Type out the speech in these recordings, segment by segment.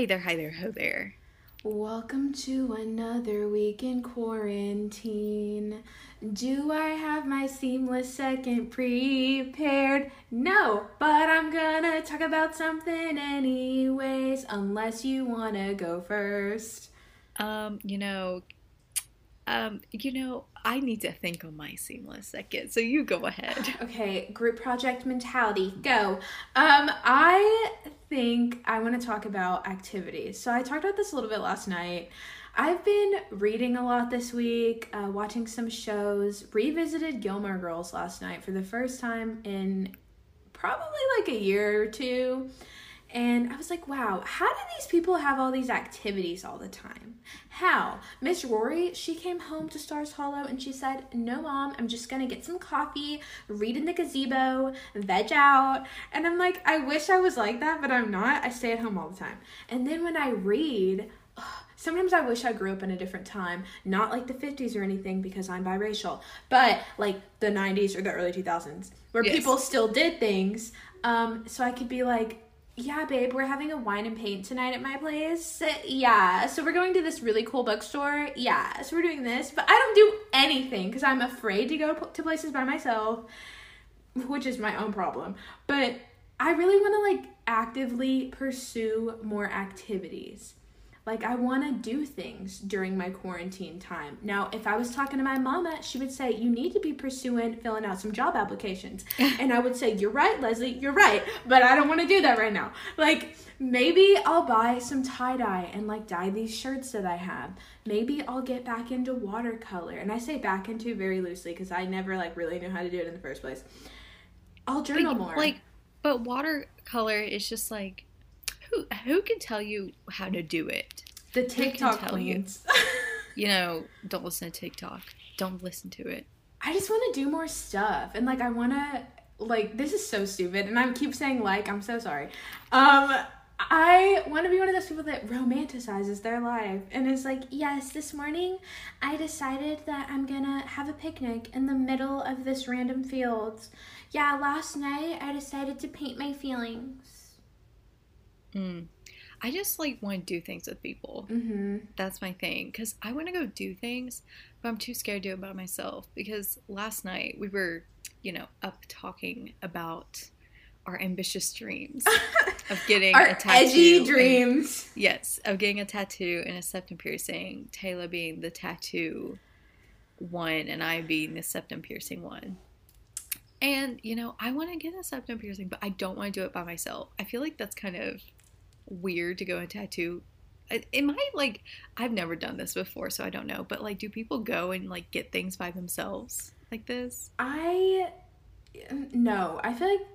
Hey there, hi there, ho there. Welcome to another week in quarantine. Do I have my seamless second prepared? No, but I'm gonna talk about something anyways, unless you wanna go first. Um, you know, um, you know, I need to think on my seamless second, so you go ahead. Okay, group project mentality, go. Um, I think I want to talk about activities. So I talked about this a little bit last night. I've been reading a lot this week, uh, watching some shows, revisited Gilmore Girls last night for the first time in probably like a year or two. And I was like, wow, how do these people have all these activities all the time? How? Miss Rory, she came home to Stars Hollow and she said, no, mom, I'm just gonna get some coffee, read in the gazebo, veg out. And I'm like, I wish I was like that, but I'm not. I stay at home all the time. And then when I read, sometimes I wish I grew up in a different time, not like the 50s or anything because I'm biracial, but like the 90s or the early 2000s where Yes. people still did things. Um, so I could be like, yeah, babe, we're having a wine and paint tonight at my place. Yeah, so we're going to this really cool bookstore. Yeah, so we're doing this, but I don't do anything because I'm afraid to go to places by myself, which is my own problem. But I really want to like actively pursue more activities. Like I want to do things during my quarantine time. Now, if I was talking to my mama, she would say, "You need to be pursuing filling out some job applications." and I would say, "You're right, Leslie. You're right." But I don't want to do that right now. Like maybe I'll buy some tie-dye and like dye these shirts that I have. Maybe I'll get back into watercolor. And I say back into very loosely cuz I never like really knew how to do it in the first place. I'll journal more. Like, but watercolor is just like, who who can tell you how to do it? The TikTok you? queens. You know, don't listen to TikTok. Don't listen to it. I just want to do more stuff and like I want to like this is so stupid and I keep saying like I'm so sorry. Um I want to be one of those people that romanticizes their life and is like, "Yes, this morning I decided that I'm going to have a picnic in the middle of this random field. Yeah, last night I decided to paint my feelings." Mm. I just like want to do things with people. Mhm. That's my thing. Because I want to go do things, but I'm too scared to do it by myself. Because last night we were, you know, up talking about our ambitious dreams of getting Our a tattoo. edgy and- dreams. yes, of getting a tattoo and a septum piercing. Taylor being the tattoo one, and I being the septum piercing one. And you know, I want to get a septum piercing, but I don't want to do it by myself. I feel like that's kind of weird to go and tattoo. It might like I've never done this before, so I don't know. But like, do people go and like get things by themselves like this? I um, no, I feel like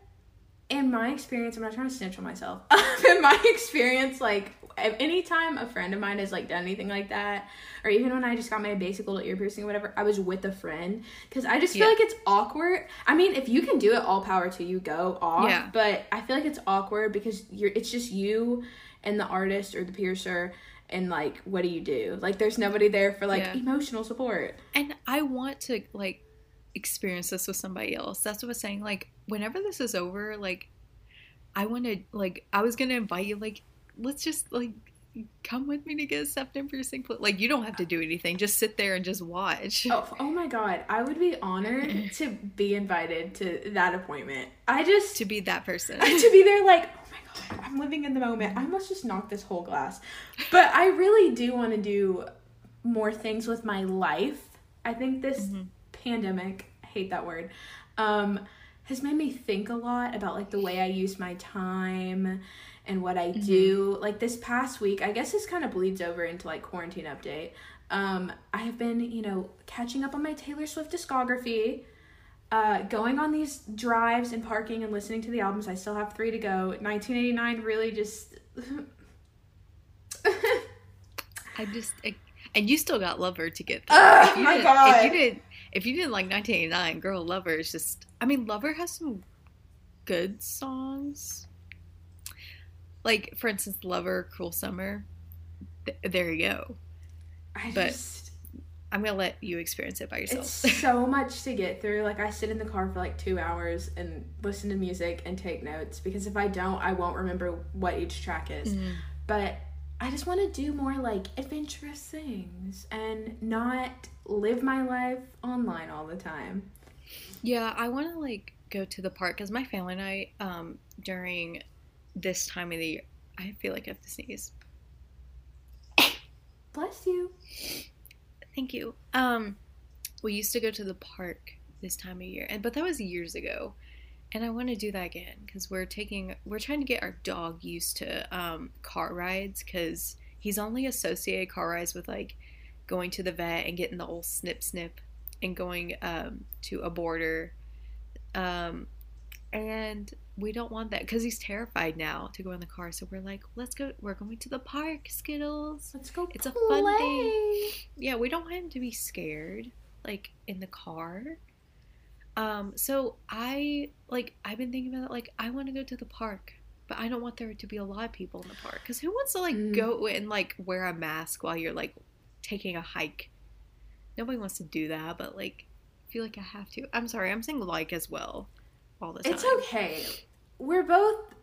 in my experience, I'm not trying to snitch on myself. in my experience, like anytime a friend of mine has like done anything like that, or even when I just got my basic little ear piercing or whatever, I was with a friend because I just feel Yeah. like it's awkward. I mean, if you can do it, all power to you, go off. Yeah. But I feel like it's awkward because you're it's just you and the artist or the piercer. And like, what do you do? Like, there's nobody there for like Yeah. emotional support. And I want to like experience this with somebody else. That's what I was saying. Like, whenever this is over, like, I want to like I was gonna invite you. Like, let's just like come with me to get a septum piercing. But like, you don't have to do anything. Just sit there and just watch. Oh, oh my god, I would be honored to be invited to that appointment. I just To be that person. to be there like, oh my god, I'm living in the moment. I must just knock this whole glass. But I really do want to do more things with my life. I think this Mhm. pandemic, I hate that word, um, has made me think a lot about like the way I use my time and what I do. Like this past week, I guess this kind of bleeds over into like quarantine update. Um, I have been, you know, catching up on my Taylor Swift discography, uh, going on these drives and parking and listening to the albums. I still have three to go. 1989 really just. I just and you still got Lover to get through. Oh If you my didn't- God. If you did, if you didn't like 1989, girl, Lover is just. I mean, Lover has some good songs. Like for instance, Lover, Cruel Summer. Th- there you go. I But just. I'm gonna let you experience it by yourself. It's so much to get through. Like I sit in the car for like two hours and listen to music and take notes because if I don't, I won't remember what each track is. Mm. but I just want to do more like adventurous things and not live my life online all the time. Yeah, I want to like go to the park because my family and I, um, during this time of the year, I feel like I have to sneeze. Bless you. Thank you. Um, we used to go to the park this time of year, and but that was years ago, and I want to do that again because we're taking we're trying to get our dog used to um, car rides because he's only associated car rides with like going to the vet and getting the old snip snip and going um, to a border, um, and we don't want that because he's terrified now to go in the car. So we're like, let's go. We're going to the park, Skittles. Let's go. It's a play. fun thing. Yeah, we don't want him to be scared, like in the car. Um, so I like I've been thinking about it. Like I want to go to the park, but I don't want there to be a lot of people in the park because who wants to like Mm. go and like wear a mask while you're like taking a hike? Nobody wants to do that, but like I feel like I have to. I'm sorry, I'm saying like as well all the time. It's okay. We're both,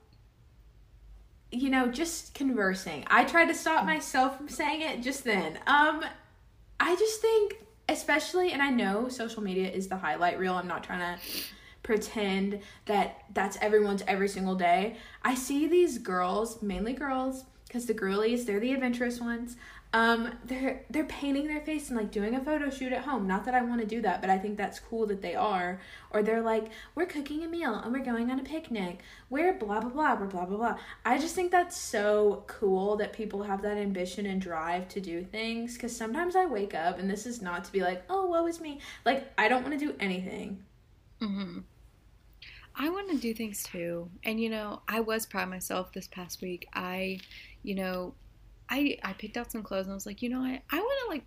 you know, just conversing. I tried to stop myself from saying it just then. Um, I just think, especially, and I know social media is the highlight reel. I'm not trying to pretend that that's everyone's every single day. I see these girls, mainly girls, because the girlies, they're the adventurous ones. Um, they're they're painting their face and like doing a photo shoot at home. Not that I want to do that, but I think that's cool that they are. Or they're like, we're cooking a meal and we're going on a picnic. We're blah blah blah, we're blah blah blah. I just think that's so cool that people have that ambition and drive to do things. Because sometimes I wake up and this is not to be like, oh, woe is me. Like I don't want to do anything. hmm I want to do things too. And you know, I was proud of myself this past week. I, you know, I I picked out some clothes and I was like, you know what? I want to like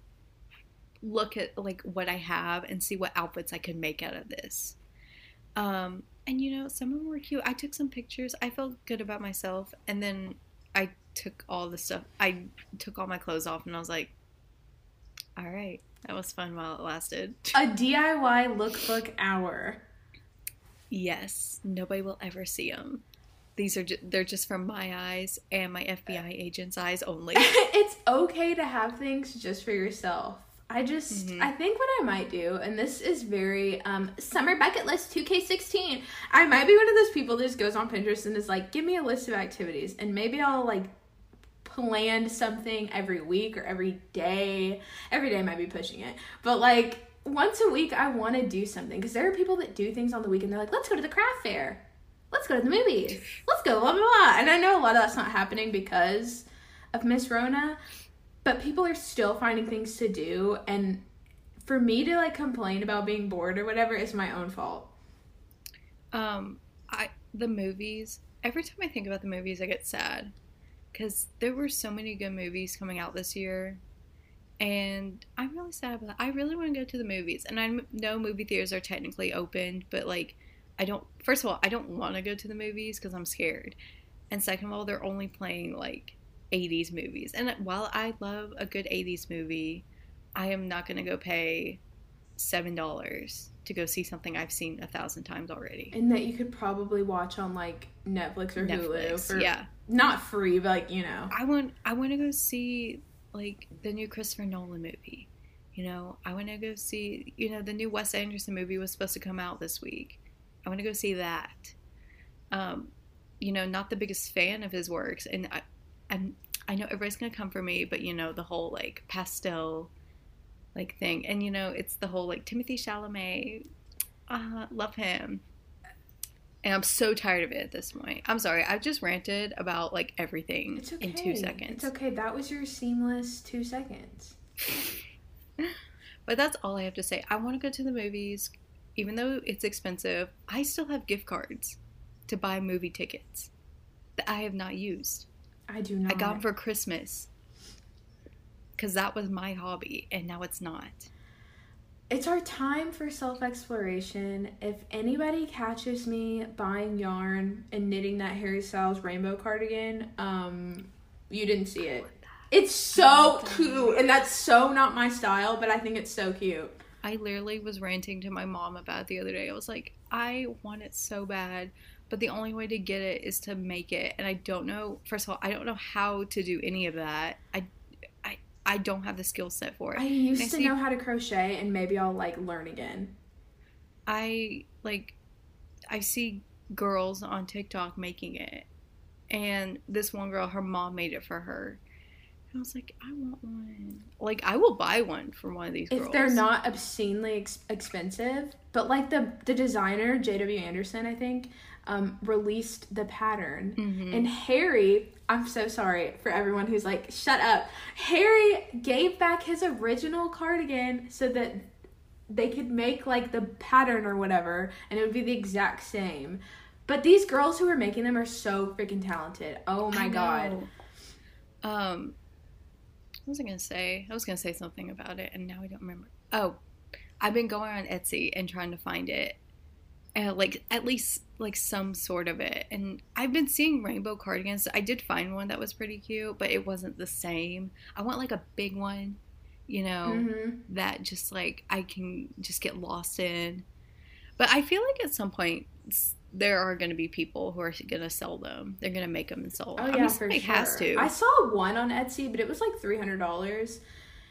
look at like what I have and see what outfits I could make out of this. Um and you know, some of them were cute. I took some pictures. I felt good about myself and then I took all the stuff. I took all my clothes off and I was like, all right, that was fun while it lasted. A DIY lookbook hour. Yes, nobody will ever see them. These are ju- they're just from my eyes and my FBI agent's eyes only. it's okay to have things just for yourself. I just Mhm. I think what I might do, and this is very um summer bucket list 2K16. I might be one of those people that just goes on Pinterest and is like, give me a list of activities, and maybe I'll like plan something every week or every day. Every day might be pushing it, but like once a week I want to do something because there are people that do things on the weekend. They're like, let's go to the craft fair. Let's go to the movies. Let's go blah blah blah. And I know a lot of that's not happening because of Miss Rona, but people are still finding things to do and for me to like complain about being bored or whatever is my own fault. Um, I the movies. Every time I think about the movies, I get sad because there were so many good movies coming out this year, and I'm really sad about that. I really want to go to the movies, and I know movie theaters are technically open, but like, I don't. First of all, I don't want to go to the movies because I'm scared, and second of all, they're only playing like 80s movies, and while I love a good 80s movie, I am not going to go pay seven dollars to go see something I've seen a thousand times already. And that you could probably watch on like Netflix or Hulu for yeah. not free, but like, you know. I want I want to go see like the new Christopher Nolan movie. You know, I want to go see. You know, the new Wes Anderson movie was supposed to come out this week. I want to go see that. Um, you know, not the biggest fan of his works, and I, I'm I know everybody's gonna come for me, but you know the whole like pastel, like thing, and you know it's the whole like Timothée Chalamet. Uh, love him. And I'm so tired of it at this point. I'm sorry. I've just ranted about like everything It's okay. in two seconds. It's okay. That was your seamless two seconds. But that's all I have to say. I want to go to the movies, even though it's expensive. I still have gift cards to buy movie tickets that I have not used. I do not. I got them for Christmas because that was my hobby, and now it's not. It's our time for self exploration. If anybody catches me buying yarn and knitting that Harry Styles rainbow cardigan, um, you didn't see it. It's so cute, and that's so not my style, but I think it's so cute. I literally was ranting to my mom about the other day. I was like, I want it so bad, but but the only way to get it is to make it. And I don't know. First of all, I don't know how to do any of that. I, I, I don't have the skill set for it. I used I to see- know how to crochet, and maybe I'll like learn again. I like I see girls on TikTok making it. And this one girl, her mom made it for her. And I was like, I want one. Like I will buy one from one of these girls. If they're not obscenely ex- expensive, but like the the designer J.W. Anderson, I think, um, released the pattern, Mhm. and Harry. I'm so sorry for everyone who's like, shut up. Harry gave back his original cardigan so that they could make like the pattern or whatever, and it would be the exact same. But these girls who are making them are so freaking talented. Oh my I god. know. Um what was I gonna say? I was gonna say something about it and now I don't remember. Oh, I've been going on Etsy and trying to find it. And like at least like some sort of it. And I've been seeing rainbow cardigans. I did find one that was pretty cute, but it wasn't the same. I want like a big one, you know, Mhm. that just like I can just get lost in. But I feel like at some point there are going to be people who are going to sell them. They're going to make them and sell them. Oh I yeah, for sure. has to. I saw one on Etsy, but it was like three hundred dollars,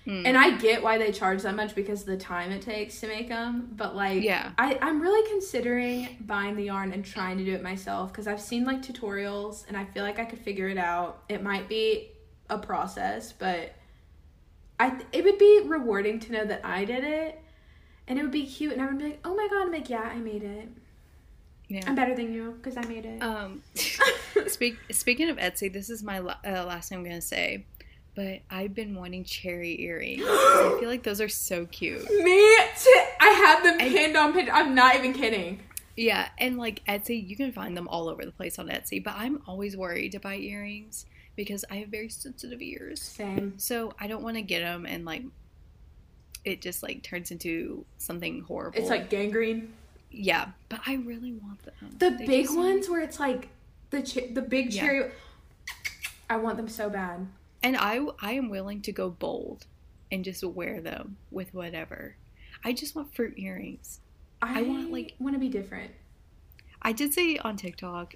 Mm. and I get why they charge that much because of the time it takes to make them. But like, Yeah. I I'm really considering buying the yarn and trying to do it myself because I've seen like tutorials and I feel like I could figure it out. It might be a process, but I th- it would be rewarding to know that I did it. And it would be cute, and I would be like, "Oh my god!" I'm like, "Yeah, I made it. Yeah. I'm better than you because I made it." Um, speak, speaking of Etsy, this is my uh, last thing I'm going to say. But I've been wanting cherry earrings. I feel like those are so cute. Me too. I have them And- pinned on pin. I'm not even kidding. Yeah, and like Etsy, you can find them all over the place on Etsy. But I'm always worried to buy earrings because I have very sensitive ears. Same. So I don't want to get them and like it just like turns into something horrible. It's like gangrene. Yeah, but I really want them. The They big ones where it's like the the big Yeah. cherry. I want them so bad. And I I am willing to go bold and just wear them with whatever. I just want fruit earrings. I, I want, like- want to be different. I did see on TikTok,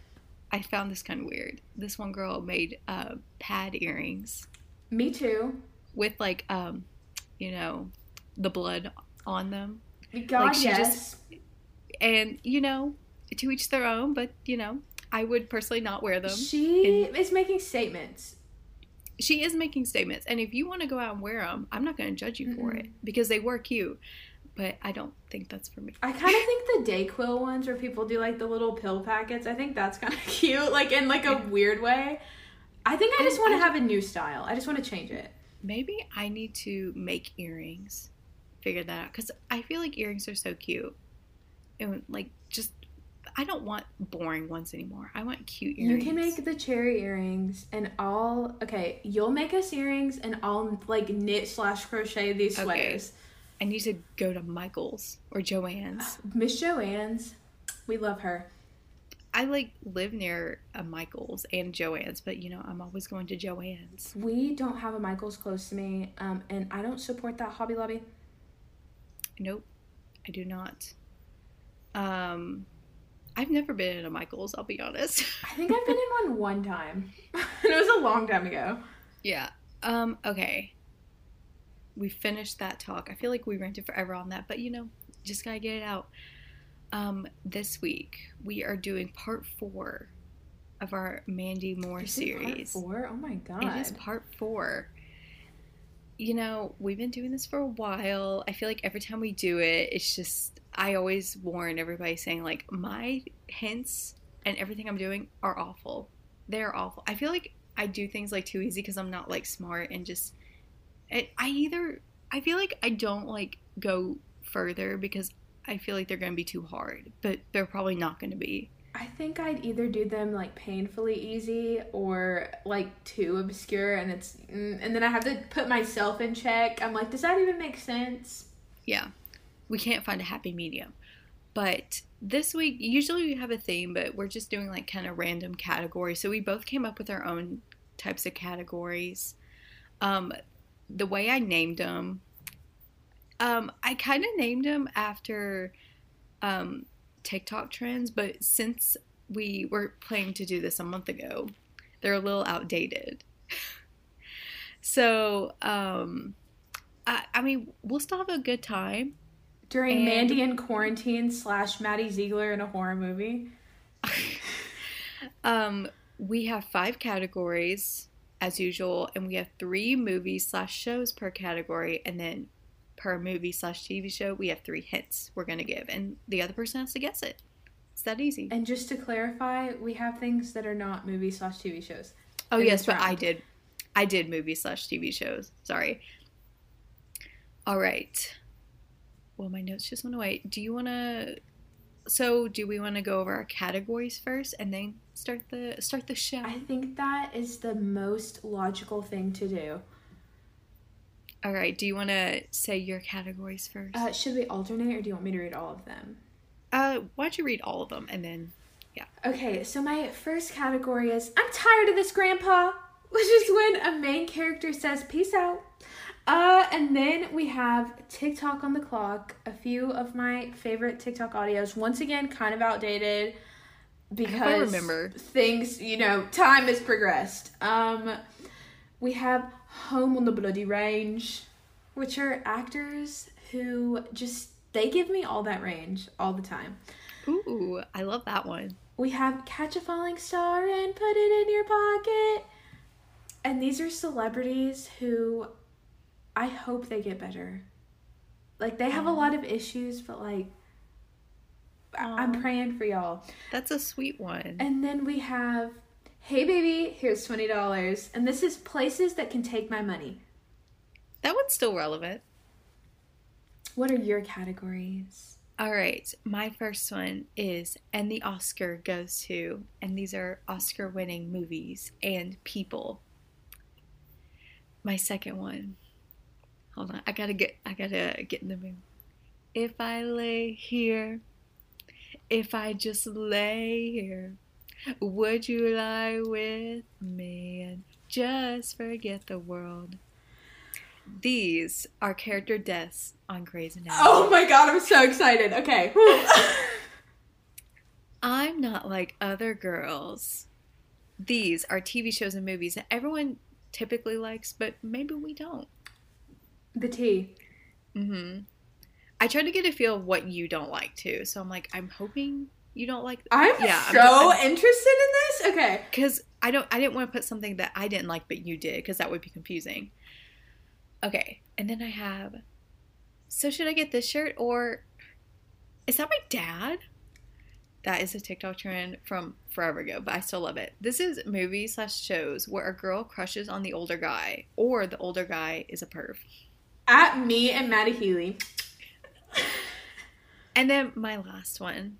I found this kind of weird. This one girl made uh, pad earrings Me too. with like um, you know, the blood on them, God she yes. just- and you know, to each their own. But you know, I would personally not wear them. she is making statements. she is making statements and if you want to go out and wear them i'm not going to judge you for Mm-mm. it because they were cute but i don't think that's for me I kind of think the Dayquil ones where people do like the little pill packets. I think that's kind of cute, like in like a weird way. I think I And just want to have a new style. I just want to change it. maybe i need to make earrings figure that out because i feel like earrings are so cute and like just i don't want boring ones anymore i want cute earrings You can make the cherry earrings, and I'll okay. You'll make us earrings, and I'll like knit slash crochet these sweaters. Okay. i need to go to michael's or Joanne's. Miss Joanne's, we love her. i like live near a michael's and Joanne's, but you know i'm always going to Joanne's. We don't have a Michaels close to me, um, and I don't support that Hobby Lobby. Nope, I do not. Um, I've never been in a Michaels. I'll be honest. I think I've been in one one time, and it was a long time ago. yeah. Um. Okay. We finished that talk. I feel like we rented forever on that, but you know, just gotta get it out. Um, this week we are doing part four of our Mandy Moore Is series. four? Oh my god! It is part four. You know, we've been doing this for a while. I feel like every time we do it, it's just, I always warn everybody saying, like, my hints and everything I'm doing are awful. They're awful. I feel like I do things like too easy because I'm not like smart and just, it, I either, I feel like I don't like go further because I feel like they're going to be too hard, but they're probably not going to be. I think I'd either do them like painfully easy or like too obscure, and it's mm, and then I have to put myself in check. I'm like, does that even make sense? yeah, we can't find a happy medium. But this week, usually we have a theme, but we're just doing like kind of random categories. So we both came up with our own types of categories. Um, the way I named them, um, I kind of named them after um, TikTok trends, but since we were planning to do this a month ago. They're a little outdated. so, um, I, I mean, we'll still have a good time. During And- Mandy in quarantine slash Maddie Ziegler in a horror movie. Um, we have five categories as usual, and we have three movies slash shows per category, and then per movie slash TV show, we have three hints we're gonna give, and the other person has to guess it. It's that easy. And just to clarify, we have things that are not movie slash TV shows. Oh yes, but I did, I did movie slash TV shows. Sorry. All right. Well, my notes just went away. Do you want to? So, do we want to go over our categories first, and then start the start the show? I think that is the most logical thing to do. All right. Do you want to say your categories first? Uh, should we alternate or do you want me to read all of them? Uh, why don't you read all of them and then yeah. Okay, so my first category is I'm tired of this, Grandpa, which is when a main character says peace out. Uh, and then we have TikTok on the clock, a few of my favorite TikTok audios. Once again, kind of outdated because remember. things, you know, time has progressed. Um, we have Home on the Bloody Range, which are actors who just they give me all that range all the time. Ooh, I love that one. We have Catch a Falling Star and Put It in Your Pocket. And these are celebrities who I hope they get better. Like, they have a lot of issues, but like, I- I'm praying for y'all. That's a sweet one. And then we have Hey Baby, here's $20. And this is places that can take my money. That one's still relevant. What are your categories? All right, my first one is and the Oscar goes to and these are Oscar winning movies and people. My second one. Hold on. I got to get I got to get in the mood. If I lay here, if I just lay here, would you lie with me and just forget the world? These are character deaths on Grey's Anatomy. Oh my god, I'm so excited. Okay. I'm not like other girls. These are TV shows and movies that everyone typically likes, but maybe we don't. The T. hmm I tried to get a feel of what you don't like too, so I'm like, I'm hoping you don't like. I'm Yeah, I'm- so I'm- interested in this. Okay. because I don't. I didn't want to put something that I didn't like, but you did, because that would be confusing. Okay, and then I have. So should I get this shirt or is that my dad? That is a TikTok trend from forever ago, but I still love it. This is movies slash shows where a girl crushes on the older guy, or the older guy is a perv. At me and Maddie Healy. And then my last one.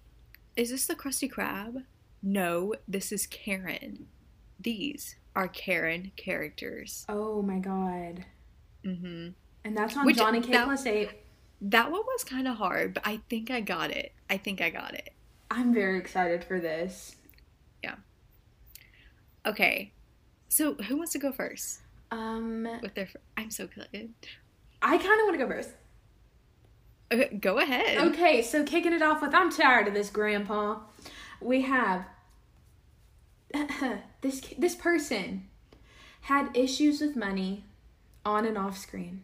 Is this the Krusty Krab? No, this is Karen. These are Karen characters. Oh my god. hmm And that's on Which- Johnny K that- plus eight. That one was kind of hard, but I think I got it. I think I got it. I'm very excited for this. Yeah. Okay, so who wants to go first Um, with their? I'm so excited. I kind of want to go first. Okay, go ahead. Okay, so kicking it off with I'm tired of this, Grandpa. We have this this person had issues with money on and off screen.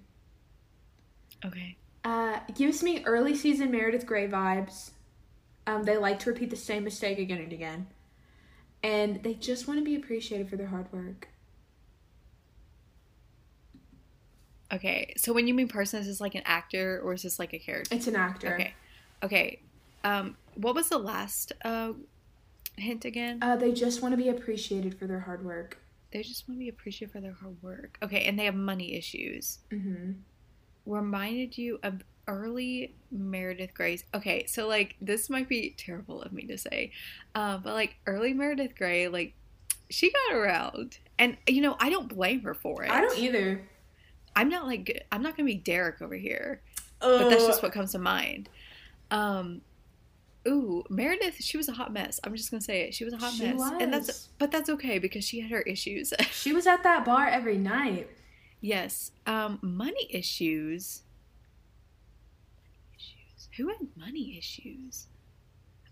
Okay. Uh, gives me early season Meredith Grey vibes. Um, they like to repeat the same mistake again and again, and they just want to be appreciated for their hard work. Okay. So when you mean person, is this like an actor or is this like a character? It's an actor. Okay. Okay. Um, what was the last uh hint again? Uh, they just want to be appreciated for their hard work. they just want to be appreciated for their hard work. Okay, and they have money issues. Mm-hmm. reminded you of early Meredith Grey's. Okay, so like this might be terrible of me to say, uh, but like early Meredith Grey, like she got around, and you know I don't blame her for it. I don't either. I'm not like I'm not gonna be Derek over here, but that's Oh. just what comes to mind. Um, ooh, Meredith, she was a hot mess. I'm just gonna say it. She was a hot She mess, and that's but that's okay because she had her issues. She was at that bar every night. Yes. Um, money issues. Issues. Who had money issues?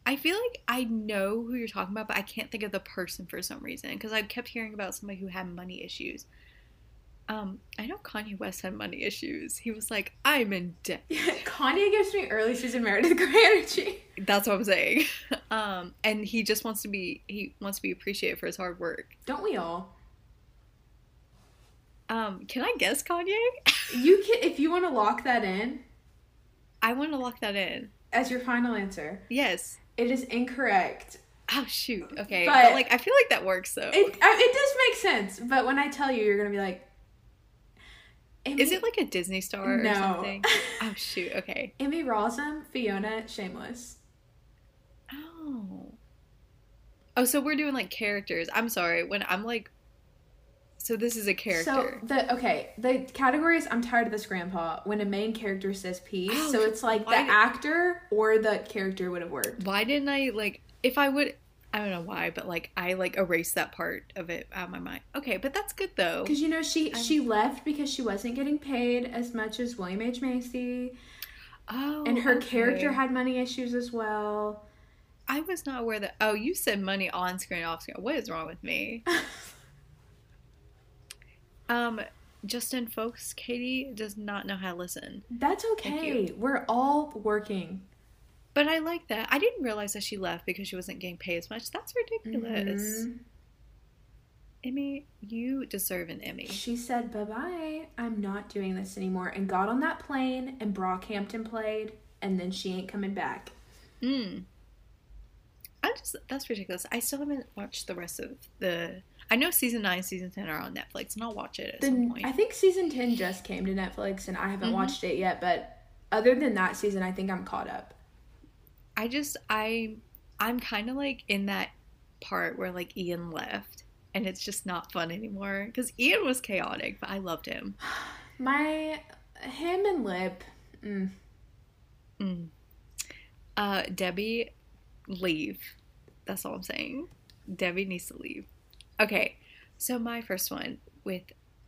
I feel like I know who you're talking about, but I can't think of the person for some reason because I kept hearing about somebody who had money issues. Um, I know Kanye West had money issues. He was like, "I'm in debt." Kanye gives me early season Meredith Grey energy. That's what I'm saying. Um, and he just wants to be he wants to be appreciated for his hard work. Don't we all? Um, can I guess Kanye? You can if you want to lock that in I want to lock that in. as your final answer. Yes. It is incorrect. Oh shoot. Okay. But- But, like I feel like that works though. It it does make sense, but when I tell you, you're gonna be like, Emmy, Is it like a Disney star or No. something? Oh shoot. Okay. Emmy Rossum, Fiona, Shameless? Oh. Oh, so we're doing like characters. I'm sorry. When I'm like So this is a character. So the okay, the category is I'm tired of this grandpa when a main character says peace. Oh, so it's like the did- actor or the character would have worked. why didn't I like if I would I don't know why, but like I like erased that part of it out of my mind. Okay, but that's good though. Because you know she I'm- she left because she wasn't getting paid as much as William H Macy, Oh, and her okay. character had money issues as well. I was not aware that. Oh, you said money on screen, off screen. What is wrong with me? Um, Justin folks, Katie does not know how to listen, That's okay. We're all working. But I like that. I didn't realize that she left because she wasn't getting paid as much. That's ridiculous. Mhm. Emmy, you deserve an Emmy. She said bye bye. I'm not doing this anymore, and got on that plane. And Brockhampton played, and then she ain't coming back. Mm. I just that's ridiculous. I still haven't watched the rest of the. I know season nine, season ten are on Netflix, and I'll watch it at some point. I think season ten just came to Netflix, and I haven't Mhm. watched it yet. But other than that season, I think I'm caught up. I just I I'm kind of like in that part where like Ian left and it's just not fun anymore cuz Ian was chaotic, but I loved him. My him and Lip. Mm. Mm. Uh Debbie leave. That's all I'm saying. Debbie needs to leave. Okay. So my first one with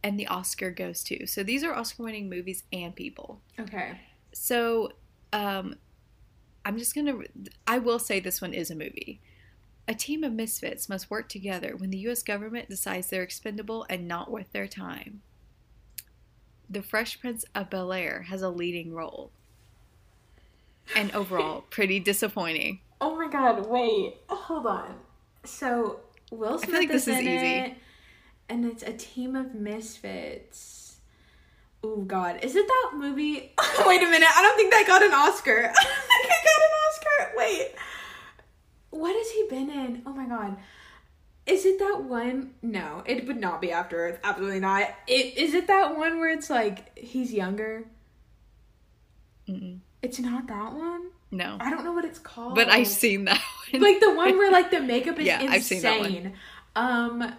and the Oscar goes to. So these are Oscar winning movies and people. Okay. So, um, I'm just gonna. I will say this one is a movie. A team of misfits must work together when the U.S. government decides they're expendable and not worth their time. The Fresh Prince of Bel Air has a leading role. And overall, pretty disappointing. Oh my God! Wait, hold on. So Will Smith like this is is in easy. it, and it's a team of misfits. Oh God, is it that movie? Wait a minute, I don't think that got an Oscar. Wait, what has he been in? Oh my God. Is it that one? No, it would not be After Earth. Absolutely not. It is it that one where it's like he's younger. Mm-mm. It's not that one. No, I don't know what it's called. but I've seen that one. like the one where like the makeup is Yeah, insane. I've seen that one. Um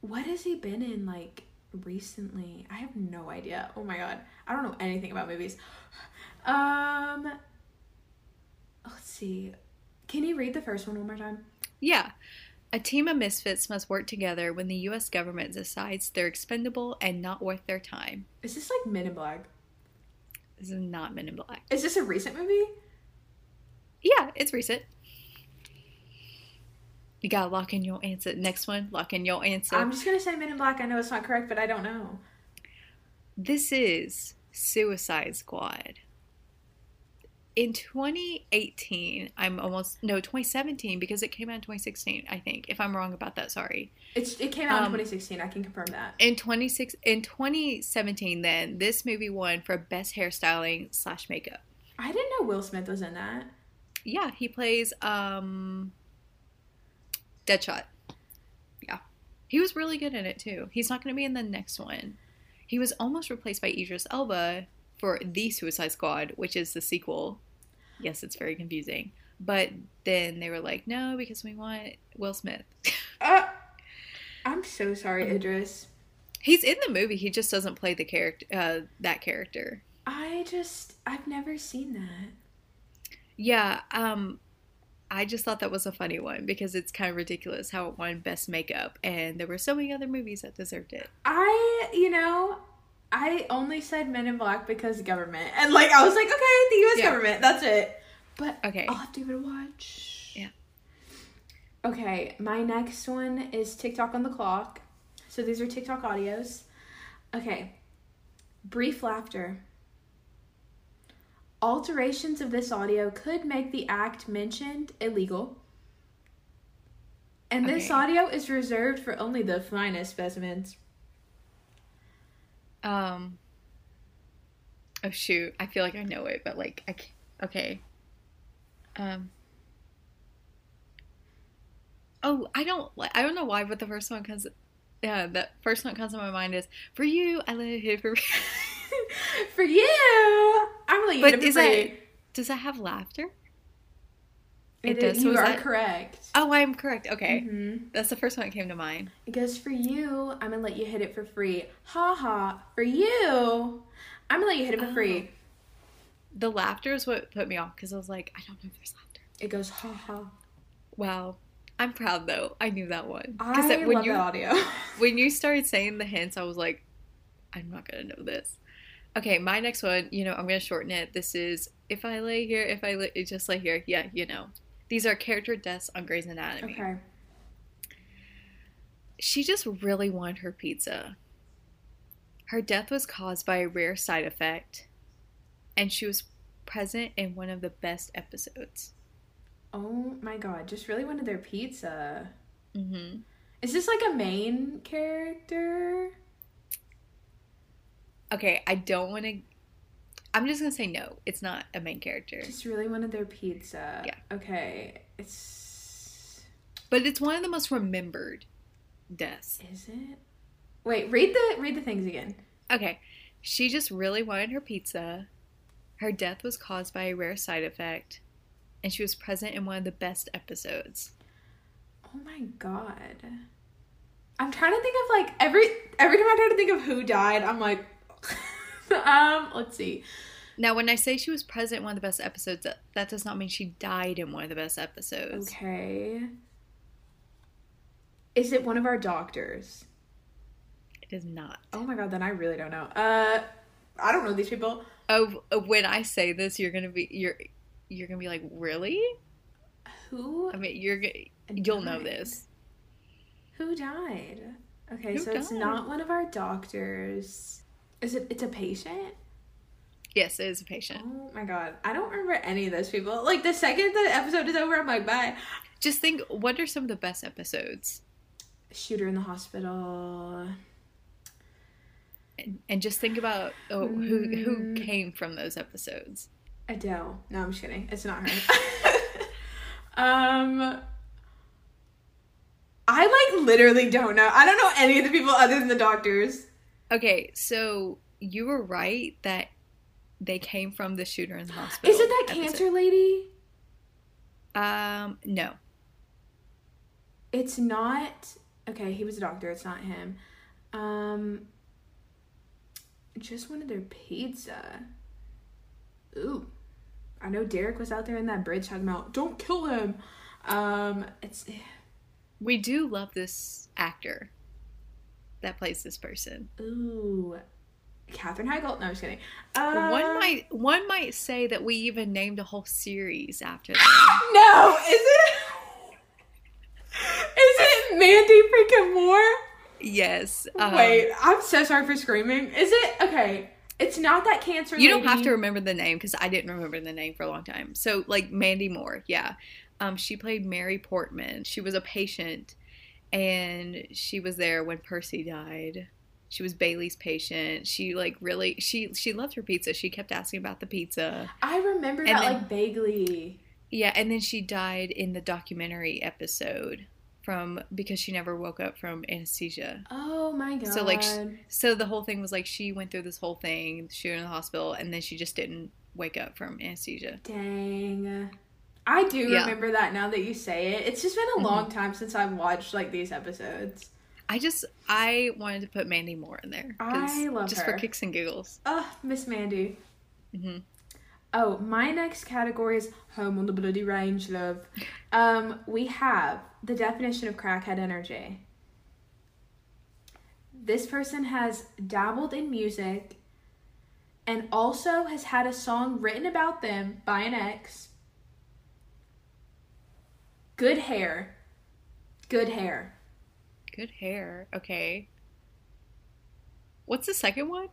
what has he been in like recently? I have no idea. Oh my god. I don't know anything about movies. Um let's see. Can you read the first one one more time? Yeah. A team of misfits must work together when the U.S. government decides they're expendable and not worth their time. Is this like Men in Black? This is not Men in Black. Is this a recent movie? Yeah, it's recent. You gotta lock in your answer. Next one, lock in your answer. I'm just gonna say Men in Black. I know it's not correct, but I don't know. this is Suicide Squad. In 2018, I'm almost no 2017 because it came out in 2016. I think. If I'm wrong about that, sorry. It's it came out in Um, 2016. I can confirm that. In 26 in 2017, then this movie won for best hairstyling slash makeup. I didn't know Will Smith was in that. Yeah, he plays um Deadshot. Yeah. He was really good in it too. He's not going to be in the next one. He was almost replaced by Idris Elba for The Suicide Squad, which is the sequel. Yes, it's very confusing. But then they were like, "No, because we want Will Smith." Uh, I'm so sorry, Idris. He's in the movie. He just doesn't play the character uh that character. I just I've never seen that. Yeah, um I just thought that was a funny one because it's kind of ridiculous how it won best makeup and there were so many other movies that deserved it. I you know I only said Men in Black because government, and like I was like, okay, the U.S. Yeah. government. That's it. But Okay. I'll have to give it a watch. Yeah. Okay, my next one is TikTok on the clock. So these are TikTok audios. Okay. Brief laughter. Alterations of this audio could make the act mentioned illegal. And this Okay. audio is reserved for only the finest specimens. Um. Oh shoot! I feel like I know it, but like I can't. Okay. Um. Oh, I don't like. I don't know why, but the first one comes. Yeah, the first one that comes to my mind is for you. I live here for. for you! I'm you But it is that- Does that have laughter? It, it does, so You are that- correct. Oh, I'm correct. Okay, Mhm. that's the first one that came to mind. It goes for you. I'm gonna let you hit it for free. Ha ha. For you. I'm gonna let you hit it for Oh. free. The laughter is what put me off because I was like, I don't know if there's laughter. It goes ha ha. Wow, I'm proud though. I knew that one I that when love you that audio. when you started saying the hints, I was like, I'm not gonna know this. Okay, my next one, you know, I'm gonna shorten it. This is if I lay here, if I lay, just lay here. Yeah, you know, these are character deaths on Grey's Anatomy. okay. She just really wanted her pizza. Her death was caused by a rare side effect, and she was present in one of the best episodes. Oh my god. Just really wanted their pizza. hmm Is this like a main character? Okay, I don't want to. I'm just gonna say no. It's not a main character, Just really wanted their pizza. Yeah. Okay. It's. but it's one of the most remembered deaths. Is it? Wait. Read the read the things again. Okay, she just really wanted her pizza. Her death was caused by a rare side effect, and she was present in one of the best episodes. Oh my god. I'm trying to think of like every every time I try to think of who died, I'm like um let's see. Now, when I say she was present in one of the best episodes, that, that does not mean she died in one of the best episodes. Okay. Is it one of our doctors? It is not. Oh my god, then I really don't know. Uh I don't know these people. Oh, uh, when I say this, you're gonna be you're you're gonna be like, really? Who I mean, you're g- you'll know this. Who died? Okay, Who so it's not one of our doctors. Is it it's a patient? Yes, it is a patient. Oh my god. I don't remember any of those people. Like the second the episode is over, I'm like, bye. Just think, what are some of the best episodes? Shooter in the hospital. And, and just think about oh, who who Mm. came from those episodes. Adele. No, I'm just kidding. It's not her. um I like literally don't know. I don't know any of the people other than the doctors. Okay, so you were right that they came from the shooter in the hospital. Is it that episode. cancer lady? Um, no. It's not Okay, he was a doctor. It's not him. Um just wanted their pizza. Ooh. I know Derek was out there in that bridge talking about don't kill him. Um it's We do love this actor that plays this person. Ooh. Katherine Heigl? No, I'm just kidding. Uh, one might one might say that we even named a whole series after them. No, is it? Is it Mandy freaking Moore? yes. um, Wait, I'm so sorry for screaming. Is it okay? It's not that cancer. You don't have to remember the name because I didn't remember the name for a long time. So like Mandy Moore, yeah. Um, she played Mary Portman. She was a patient, and she was there when Percy died. She was Bailey's patient. She like really she she loved her pizza. She kept asking about the pizza. I remember And that then- like vaguely. Yeah, and then she died in the documentary episode from because she never woke up from anesthesia. Oh my god. So, like, So the whole thing was like she went through this whole thing, she was in the hospital, and then she just didn't wake up from anesthesia. dang. I do Yeah. remember that now that you say it. It's just been a Mhm. long time since I've watched like these episodes. I just I wanted to put Mandy Moore in there. I love just her. for kicks and giggles. Oh, Miss Mandy. Mm-hmm. Oh, my next category is home on the bloody range, love. Um, we have the definition of crackhead energy. This person has dabbled in music and also has had a song written about them by an ex Good hair. Good hair. Good hair. Okay. What's the second one?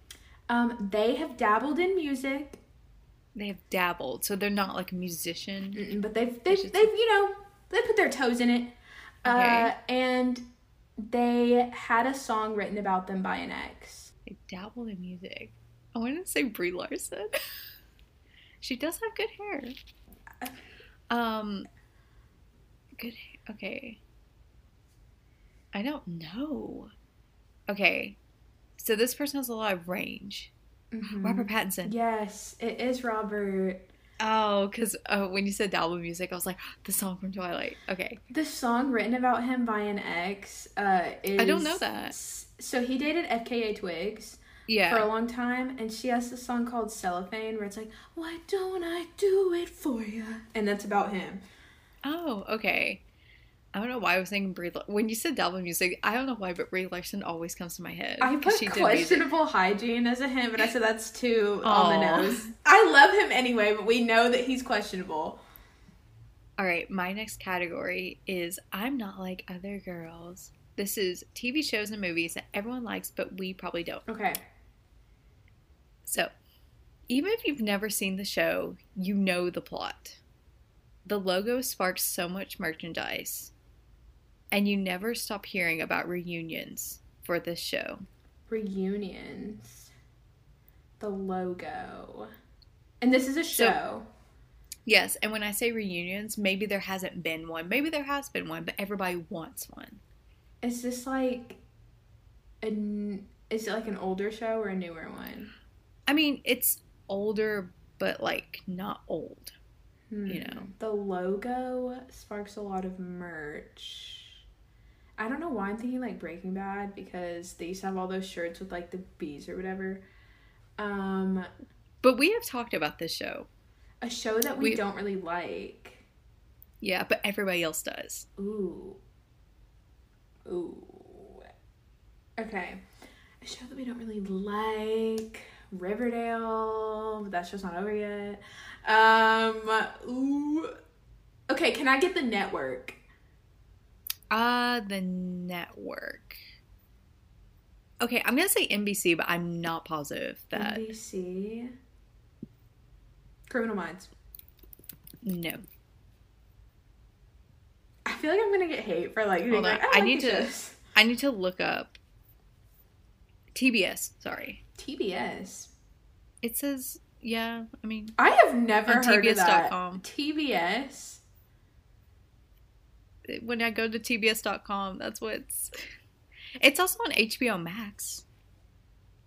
Um, they have dabbled in music, They have dabbled, so they're not like a musician. mm-mm, but they've they've, they've you know they put their toes in it. Uh, Okay. and they had a song written about them by an ex. They dabbled in music. I want to say Brie Larson. she does have good hair. Um, good. Okay. I don't know. Okay, so this person has a lot of range. Mhm. Robert Pattinson. Yes, it is Robert. Oh, because uh, when you said dabble music, I was like, the song from Twilight. Okay. The song written about him by an ex uh, is. I don't know that. So he dated FKA Twigs yeah. for a long time, and she has this song called Cellophane where it's like, Why don't I do it for you? And that's about him. Oh, okay. I don't know why I was thinking Brie. When you said dabble music, I don't know why, but Brie Larson always comes to my head. I put questionable hygiene as a hint, but I said that's too on the nose. I love him anyway, but we know that he's questionable. All right, my next category is I'm not like other girls. This is TV shows and movies that everyone likes, but we probably don't. Okay. So, even if you've never seen the show, you know the plot. The logo sparks so much merchandise, and you never stop hearing about reunions for this show. Reunions. The logo. And this is a So- show. Yes, and when I say reunions, maybe there hasn't been one, maybe there has been one, but everybody wants one. Is this like an is it like an older show or a newer one? I mean, it's older, but like not old. Hmm. You know. The logo sparks a lot of merch. I don't know why I'm thinking like Breaking Bad because they used to have all those shirts with like the bees or whatever. Um But we have talked about this show. a show that we, We- don't really like. Yeah, but everybody else does. Ooh. Ooh. Okay. A show that we don't really like. Riverdale. but That show's not over yet. Um ooh. Okay, can I get the network? Uh, the network. Okay, I'm gonna say NBC, but I'm not positive that. NBC. Criminal Minds. No. I feel like I'm gonna get hate for like. being Hold on, like, I like need to- shows." I need to look up TBS. Sorry. TBS. It says, yeah, I mean, I have never heard of that. TBS.com. TBS. when I go to TBS.com, that's what's. It's also on HBO Max.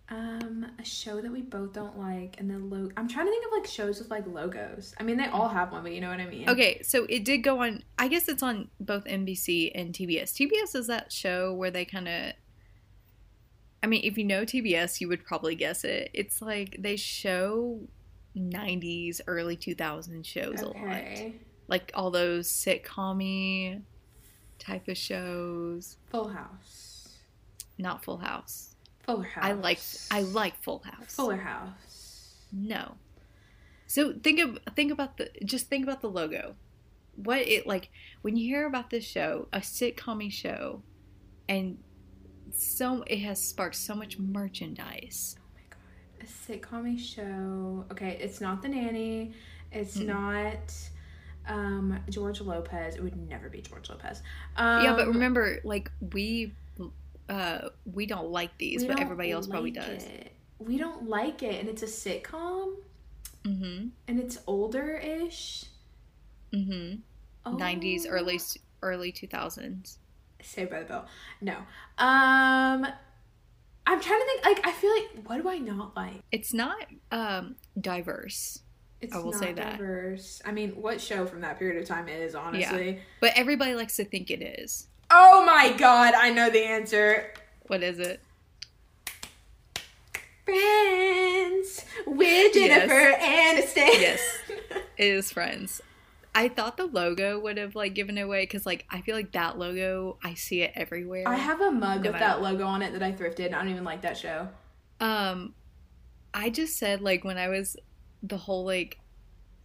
Um, a show that we both don't like, and then lo- I'm trying to think of like shows with like logos. I mean, they all have one, but you know what I mean. Okay, so it did go on. I guess it's on both NBC and TBS. TBS is that show where they kind of. I mean, if you know TBS, you would probably guess it. It's like they show 90s, early 2000s shows a lot. Like all those sitcom type of shows. Full House. Not Full House. Fuller House. I like I like Full House. Fuller House. No. So think of think about the just think about the logo. What it like when you hear about this show, a sitcom show, and so it has sparked so much merchandise. Oh my god. A sitcom show. Okay, it's not The Nanny. It's Mm-mm. not um George Lopez. It would never be George Lopez. Um, yeah, but remember, like we uh we don't like these, but everybody else probably like does. it. We don't like it, and it's a sitcom, Mm-hmm. and it's older-ish. Mm-hmm. Oh. Nineties, early early two thousands. Saved by the Bell. No. Um, I'm trying to think. Like, I feel like what do I not like? It's not um diverse. It's I will not say that. diverse. I mean, what show from that period of time is honestly? But everybody likes to think it is. Oh my god, I know the answer. What is it? Friends with Jennifer Aniston. Yes. It is Friends. I thought the logo would have like given away because like I feel like that logo I see it everywhere. I have a mug No with that logo on it that I thrifted. and I don't even like that show. um, I just said like when I was the whole like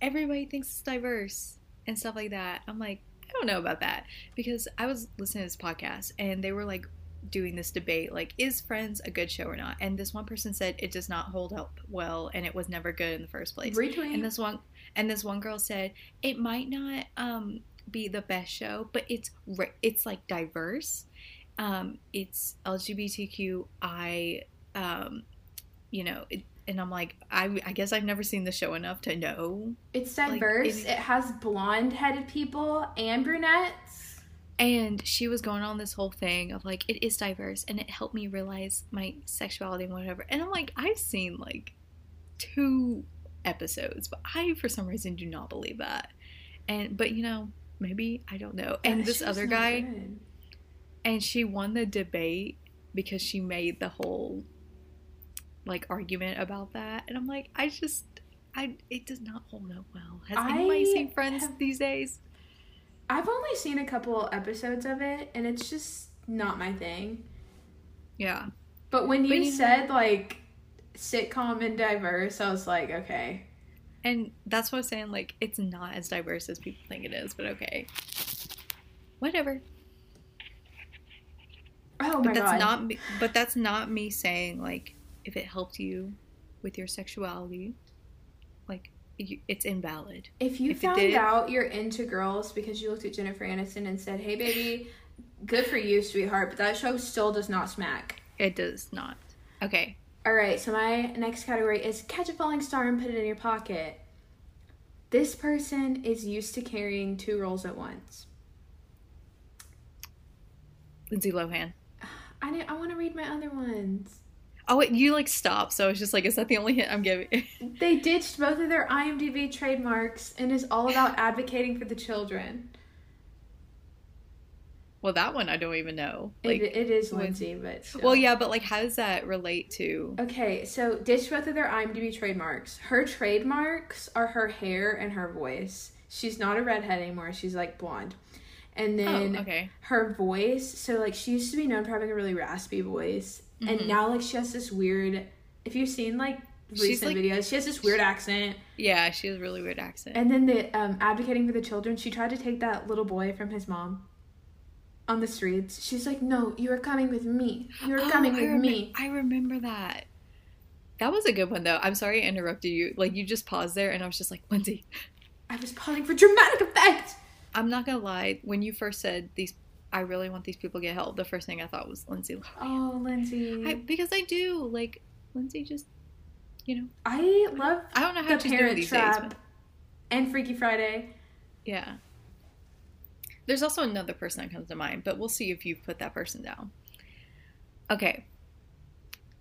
everybody thinks it's diverse and stuff like that. I'm like I don't know about that because I was listening to this podcast and they were like doing this debate like is Friends a good show or not? And this one person said it does not hold up well and it was never good in the first place. Retweet. And this one and this one girl said it might not um be the best show, but it's it's like diverse. Um it's LGBTQI um you know, it, and I'm like I I guess I've never seen the show enough to know It's Like, diverse. it- it has blonde-headed people and brunettes. And she was going on this whole thing of like, it is diverse and it helped me realize my sexuality and whatever. And I'm like, I've seen like two episodes, but I, for some reason, do not believe that. And, but you know, maybe, I don't know. And That this other guy, good. and she won the debate because she made the whole like argument about that. And I'm like, I just, I, it does not hold up well. Has anybody I seen Friends have- these days? I've only seen a couple episodes of it, and it's just not my thing. Yeah. But when you, But you- said like sitcom and diverse, I was like, okay. And that's what I'm saying. Like, it's not as diverse as people think it is, but okay. Whatever. Oh But that's god. not me. But that's not me saying like if it helped you with your sexuality, like it's invalid. if you if found did- out you're into girls because you looked at Jennifer Aniston and said, "Hey, baby, good for you, sweetheart," but that show still does not smack. It does not. Okay. All right, so my next category is catch a falling star and put it in your pocket. This person is used to carrying two roles at once. Lindsay Lohan. I need, I want to read my other ones. Oh wait, you like stop. So it's just like, is that the only hint I'm giving? They ditched both of their IMDb trademarks and is all about advocating for the children. Well, that one I don't even know. It, Like, it is when- Lindsay, but still. well, yeah, but like, how does that relate to? Okay, so ditched both of their IMDb trademarks. Her trademarks are her hair and her voice. She's not a redhead anymore. She's like blonde. And then oh, okay. her voice, so like she used to be known for having a really raspy voice, and Mhm. now like she has this weird. If you've seen like recent like- videos, she has this weird accent. Yeah, she has a really weird accent. And then the um, advocating for the children, she tried to take that little boy from his mom on the streets. She's like, "No, you are coming with me. You are Oh, coming I with remem- me." I remember that. That was a good one though. I'm sorry I interrupted you. Like you just paused there, and I was just like, Lindsay. I was pausing for dramatic effect. I'm not gonna lie. When you first said these, I really want these people to get help. The first thing I thought was Lindsay. Lohan. Oh, Lindsay. I, because I do like Lindsay. Just you know, I love I don't know how The she's doing these Trap. days. But and Freaky Friday. yeah. There's also another person that comes to mind, but we'll see if you put that person down. Okay.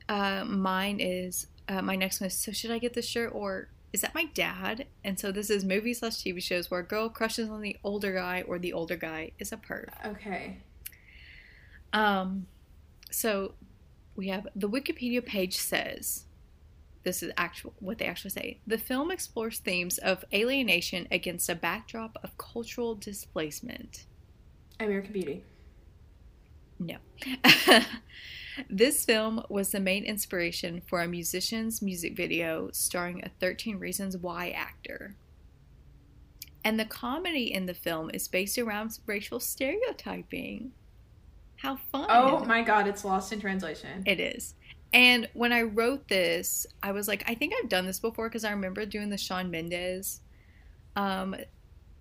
Uh, mine is uh, my next one is so should I get this shirt or is that my dad? And so this is movies slash TV shows where a girl crushes on the older guy or the older guy is a perv. Okay. Um, so we have the Wikipedia page says this is actual what they actually say. The film explores themes of alienation against a backdrop of cultural displacement. American Beauty. No. this film was the main inspiration for a musician's music video starring a 13 Reasons Why actor. And the comedy in the film is based around racial stereotyping. How fun! Oh my god, it's lost in translation. It is. And when I wrote this, I was like, I think I've done this before because I remember doing the Shawn Mendes um,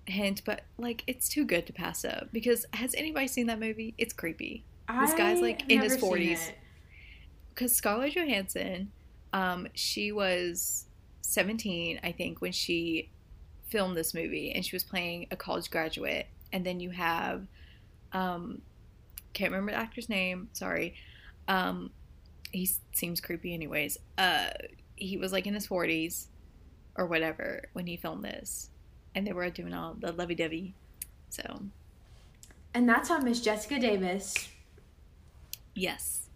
hint, but like, it's too good to pass up. Because has anybody seen that movie? It's creepy. This guy's, like, in his 40s. Because Scarlett Johansson, um, she was 17, I think, when she filmed this movie, and she was playing a college graduate. And then you have, um, can't remember the actor's name. Sorry. Um, he seems creepy, anyways. Uh, he was like in his 40s or whatever when he filmed this, and they were doing all the lovey-dovey. So And that's on Miss Jessica Davis. yes,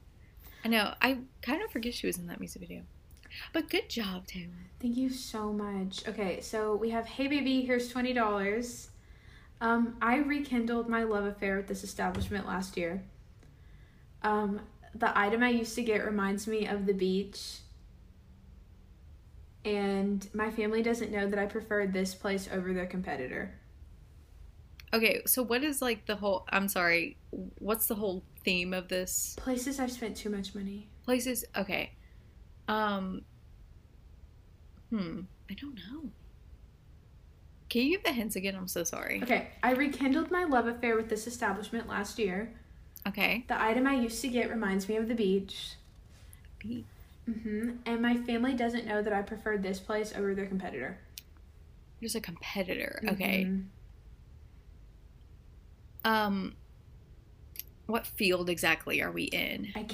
I know. I kind of forget she was in that music video, but good job, Taylor. Thank you so much. Okay, so we have Hey Baby, here's twenty dollars. Um, I rekindled my love affair with this establishment last year. Um, the item I used to get reminds me of the beach. And my family doesn't know that I prefer this place over their competitor. Okay, so what is like the whole? I'm sorry. What's the whole theme of this? Places I've spent too much money. Places. Okay. Um. Hmm. I don't know. Can you give the hints again? I'm so sorry. Okay, I rekindled my love affair with this establishment last year. Okay. The item I used to get reminds me of the beach. Beach. hmm And my family doesn't know that I preferred this place over their competitor. There's a competitor. Okay. Mhm. Um. What field exactly are we in? I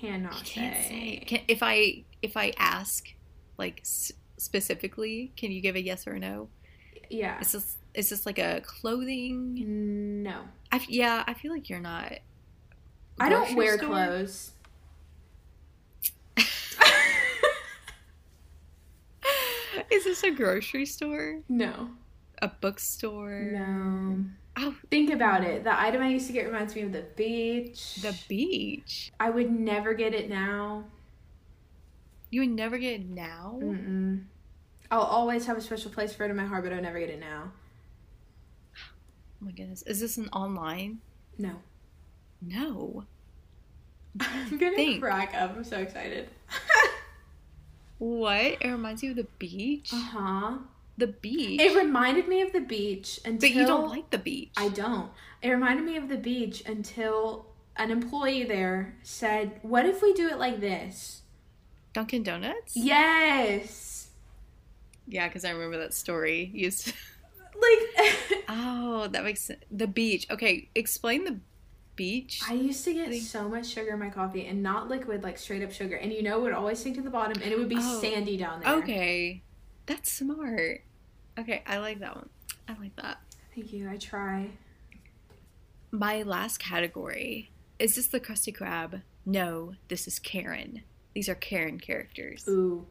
cannot say. say. Can, if I if I ask, like s- specifically, can you give a yes or a no? Yeah. Is this is this like a clothing? No. I f- yeah, I feel like you're not. I don't wear store? clothes. Is this a grocery store? No. A bookstore? No. Oh, Think about it. The item I used to get reminds me of the beach. the beach. I would never get it now. You would never get it now. Mm-mm. I'll always have a special place for it in my heart, but I'll never get it now. Oh my goodness, is this an online? No. No. I'm gonna Think. crack up. I'm so excited. What? It reminds you of the beach. uh huh. The beach. It reminded me of the beach until. but you don't like the beach. I don't. It reminded me of the beach until an employee there said, "What if we do it like this?" Dunkin' Donuts. Yes. Yeah, because I remember that story. You used. Like oh, that makes sense. The beach. Okay, explain the beach. I used to get Think- so much sugar in my coffee and not liquid, like straight up sugar. And you know, it would always sink to the bottom and it would be Oh. sandy down there. Okay, that's smart. Okay, I like that one. I like that. Thank you. I try. My last category is this the Krusty Krab? No, this is Karen. These are Karen characters. Ooh.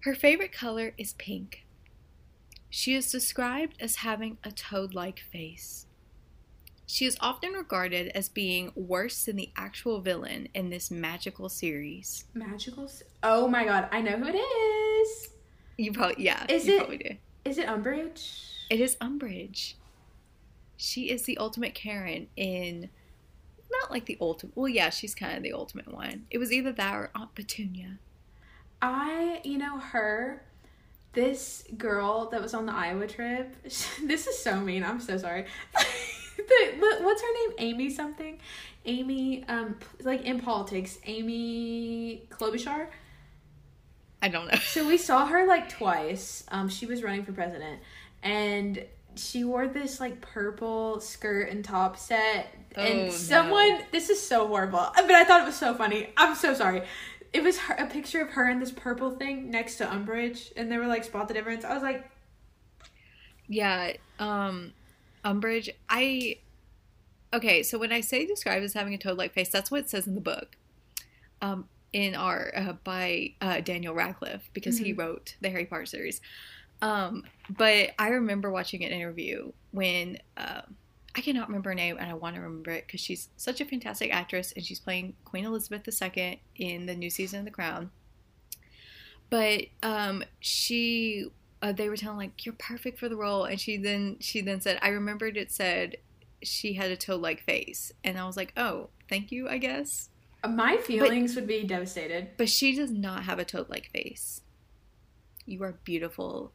Her favorite color is pink. She is described as having a toad like face. She is often regarded as being worse than the actual villain in this magical series. Magical. Oh my god, I know who it is. You probably, yeah, Is you it- probably do. Is it Umbridge? It is Umbridge. She is the ultimate Karen in, not like the ultimate, well, yeah, she's kind of the ultimate one. It was either that or Aunt Petunia. I, you know, her, this girl that was on the Iowa trip. This is so mean. I'm so sorry. the, what's her name? Amy something. Amy, um, like in politics, Amy Klobuchar. I don't know. So we saw her like twice. Um, she was running for president, and she wore this like purple skirt and top set. Oh, and no. someone, this is so horrible, but I thought it was so funny. I'm so sorry. It was her, a picture of her in this purple thing next to Umbridge, and they were like spot the difference. I was like, Yeah, um Umbridge, I Okay, so when I say described as having a toad-like face, that's what it says in the book. Um in our uh, by uh, Daniel Radcliffe because he Mhm. wrote the Harry Potter series. Um but I remember watching an interview when uh, I cannot remember her name and I want to remember it because she's such a fantastic actress and she's playing Queen Elizabeth II in the new season of The Crown. But um, she uh, they were telling like you're perfect for the role and she then she then said i remembered it said she had a toe like face and i was like oh thank you i guess. My feelings would be devastated. but she does not have a toad like face. You are beautiful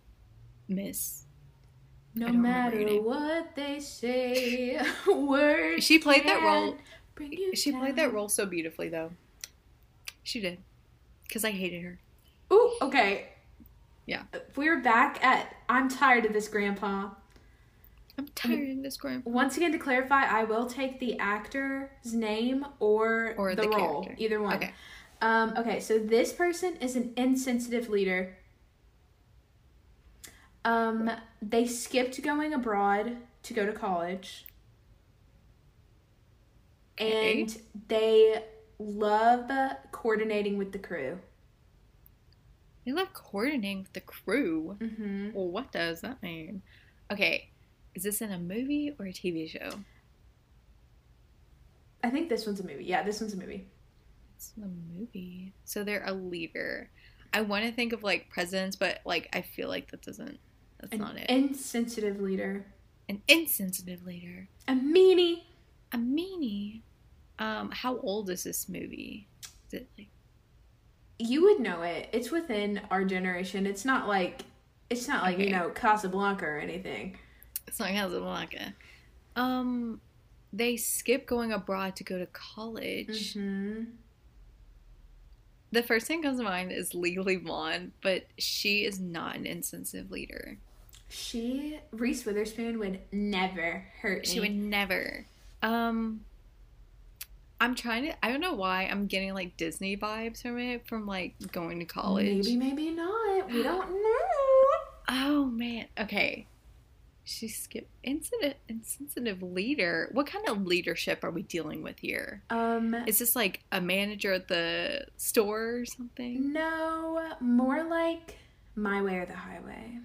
miss. No I don't remember matter what they say, words. She played that role- can't bring you she played that role so beautifully though. She did. Because i hated her. Ooh, okay. Yeah. We're back at I'm tired of this grandpa. i'm tired of this grandpa. Once again to clarify, I will take the actor's name or, Or the, the role. character. Either one. okay Um, okay, so this person is an insensitive leader. Um, they skipped going abroad to go to college. Okay. And they love coordinating with the crew. They love coordinating with the crew Mm-hmm. well what does that mean okay is this in a movie or a tv show I think this one's a movie. Yeah, this one's a movie. It's the movie. So they're a leader. I want to think of like presidents, but like I feel like that doesn't. That's An not it. An insensitive leader. An insensitive leader. A meanie. A meanie. Um, how old is this movie? Is it like You would know it. It's within our generation. It's not like it's not like, you know, Casablanca or anything. it's not Casablanca. Um they skip going abroad to go to college. hmm The first thing that comes to mind is Legally Blonde, but she is not an insensitive leader. She Reese Witherspoon would never hurt She me. would never. Um I'm trying to I don't know why I'm getting like Disney vibes from it from like going to college. Maybe, maybe not. We don't know. Oh man. Okay. She skipped insensitive insensitive leader. What kind of leadership are we dealing with here? Um, Is this like a manager at the store or something? no, more like my way or the highway.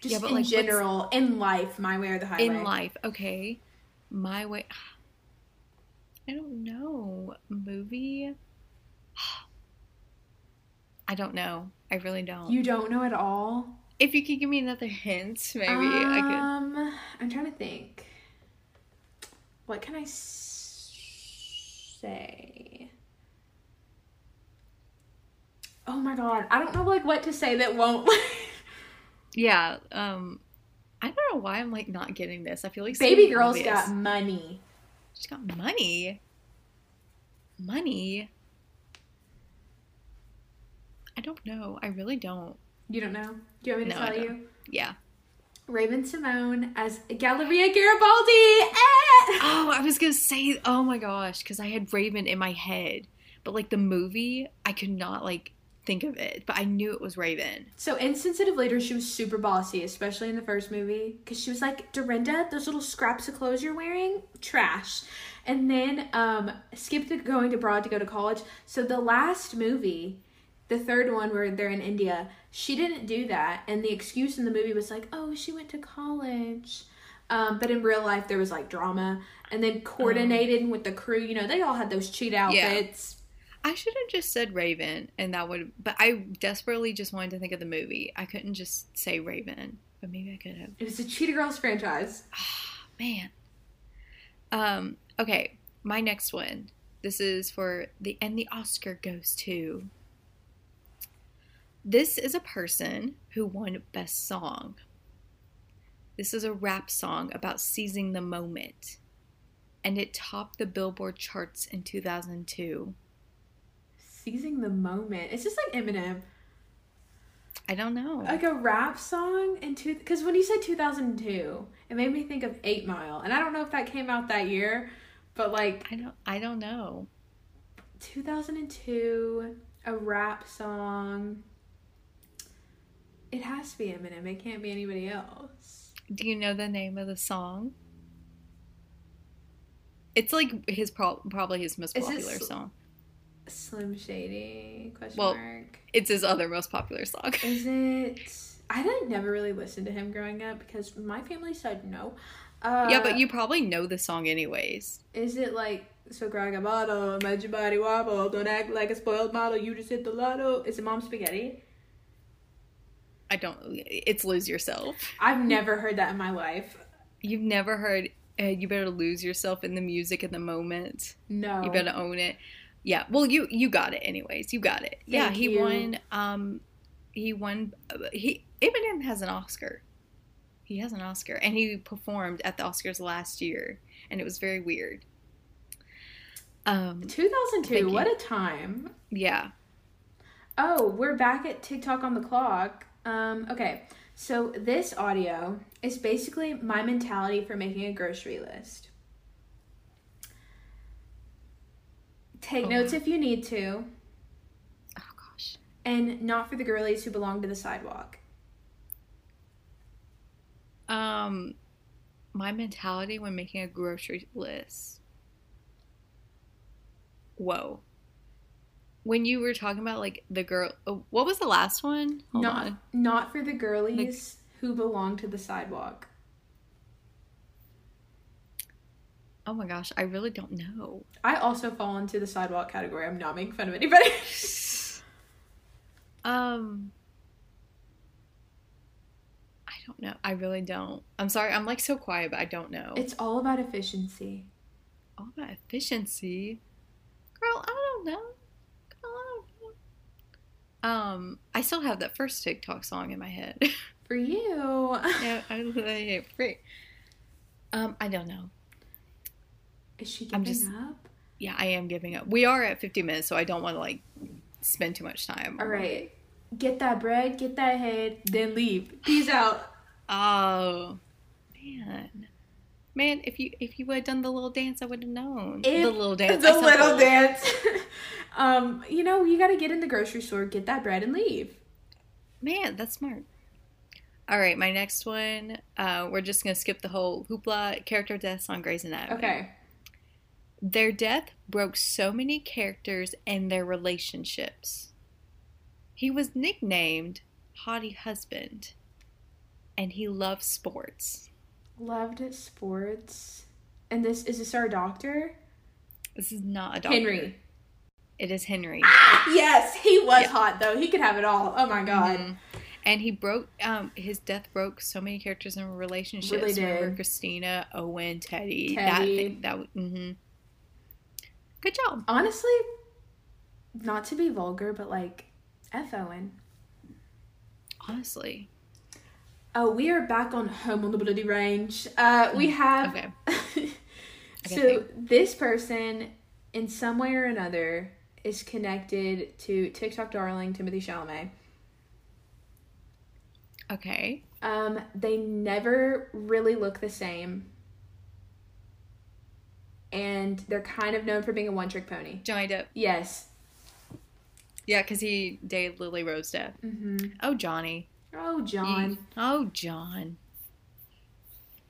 Just Yeah, but, in like, general, in life, my way or the highway. In life, okay. My way. I don't know. Movie. I don't know. I really don't. You don't know at all. if you could give me another hint, maybe I could. Um, I'm trying to think. What can I say? Oh my god, I don't know like what to say that won't. Yeah. Um. I don't know why I'm like not getting this. I feel like Baby girl's obvious. got money. She's got money. Money. I don't know. I really don't. You don't know? Do you want me to No, tell you? Yeah. Raven-Symoné as Galleria Garibaldi. Eh! Oh, I was gonna say. Oh my gosh, because I had Raven in my head, but like the movie, I could not like think of it. But I knew it was Raven. So insensitive later, she was super bossy, especially in the first movie, because she was like, "Dorinda, those little scraps of clothes you're wearing, trash." And then um, skipped going to going abroad to go to college. So the last movie, the third one where they're in India, she didn't do that, and the excuse in the movie was like, "Oh, she went to college." Um, but in real life, there was like drama, and then coordinated with the crew. You know, they all had those cheat outfits. I should have just said Raven, and that would. But I desperately just wanted to think of the movie. I couldn't just say Raven, but maybe I could have. It was a Cheetah Girls franchise. Oh, Man. Um. Okay. My next one. This is for the and the Oscar goes to. This is a person who won Best Song. This is a rap song about seizing the moment, and it topped the Billboard charts in 2002. Seizing the moment. It's just like Eminem. I don't know. like a rap song in two because when you said 2002 it made me think of eight mile and i don't know if that came out that year but like I don't. I don't know. 2002 a rap song it has to be eminem it can't be anybody else Do you know the name of the song? It's like his pro- probably his most popular song. Slim shady question Well, mark It's his other most popular song. is it i didn't never really listen to him growing up because my family said no uh, yeah, but you probably know the song anyways. Is it like so grab a bottle, make your body wobble, don't act like a spoiled model, you just hit the lotto? Is it Mom Spaghetti? I don't. It's lose yourself. I've never heard that in my life. You've never heard. Uh, you better lose yourself in the music in the moment. No. You better own it. Yeah. Well, you you got it anyways. You got it. yeah. He you. won. Um, he won. uh, He Eminem has an Oscar. He has an Oscar, and he performed at the Oscars last year, and it was very weird. Um. 2002, Thank what a time. Yeah. Oh, we're back at TikTok on the clock. Um, okay. So this audio is basically my mentality for making a grocery list. Take Oh. notes if you need to, Oh gosh. and not for the girlies who belong to the sidewalk. Um, my mentality when making a grocery list. Whoa. When you were talking about like the girl, oh, what was the last one? Hold not on. not for the girlies who belong to the sidewalk. Oh my gosh, I really don't know. I also fall into the sidewalk category. I'm not making fun of anybody. Um, I don't know. I really don't. I'm sorry. I'm like so quiet, but I don't know. It's all about efficiency. all about efficiency. Girl, I don't know. Girl, I don't know. Um, I still have that first TikTok song in my head. For you. yeah, I hate free. Um, I don't know. Is she I'm giving just- up? Yeah, I am giving up. We are at 50 minutes, so I don't want to like spend too much time. All right. Get that bread, get that head, then leave. Peace out. Oh, man. Man, if you if you would have done the little dance, I would have known. If- the little dance. The little dance. um, you know, you gotta get in the grocery store, get that bread, and leave. Man, that's smart. All right, my next one. Uh, we're just gonna skip the whole hoopla character deaths on Grey's Anatomy. Okay. Their death broke so many characters and their relationships. He was nicknamed Hottie Husband, and he loved sports. Loved sports. And this is this our doctor? This is not a doctor. Henry. It is Henry. Yes, he was hot though. He could have it all. Oh my god. Mhm. And he broke. Um, his death broke so many characters and relationships. Really did. Remember Cristina, Owen, Teddy. That Teddy. thing. That. Mm-hmm. Good job. Honestly, not to be vulgar, but like F Owen. Honestly. Oh, we are back on home on the bloody range. Uh, we have. Okay. so Okay. this person, in some way or another, is connected to TikTok darling Timothée Chalamet. Okay. Um, they never really look the same, and they're kind of known for being a one-trick pony. Johnny Depp. Yes. Yeah, because he dated Lily Rose Depp. Mm-hmm. Oh, Johnny. Oh, John. Eve. Oh, John.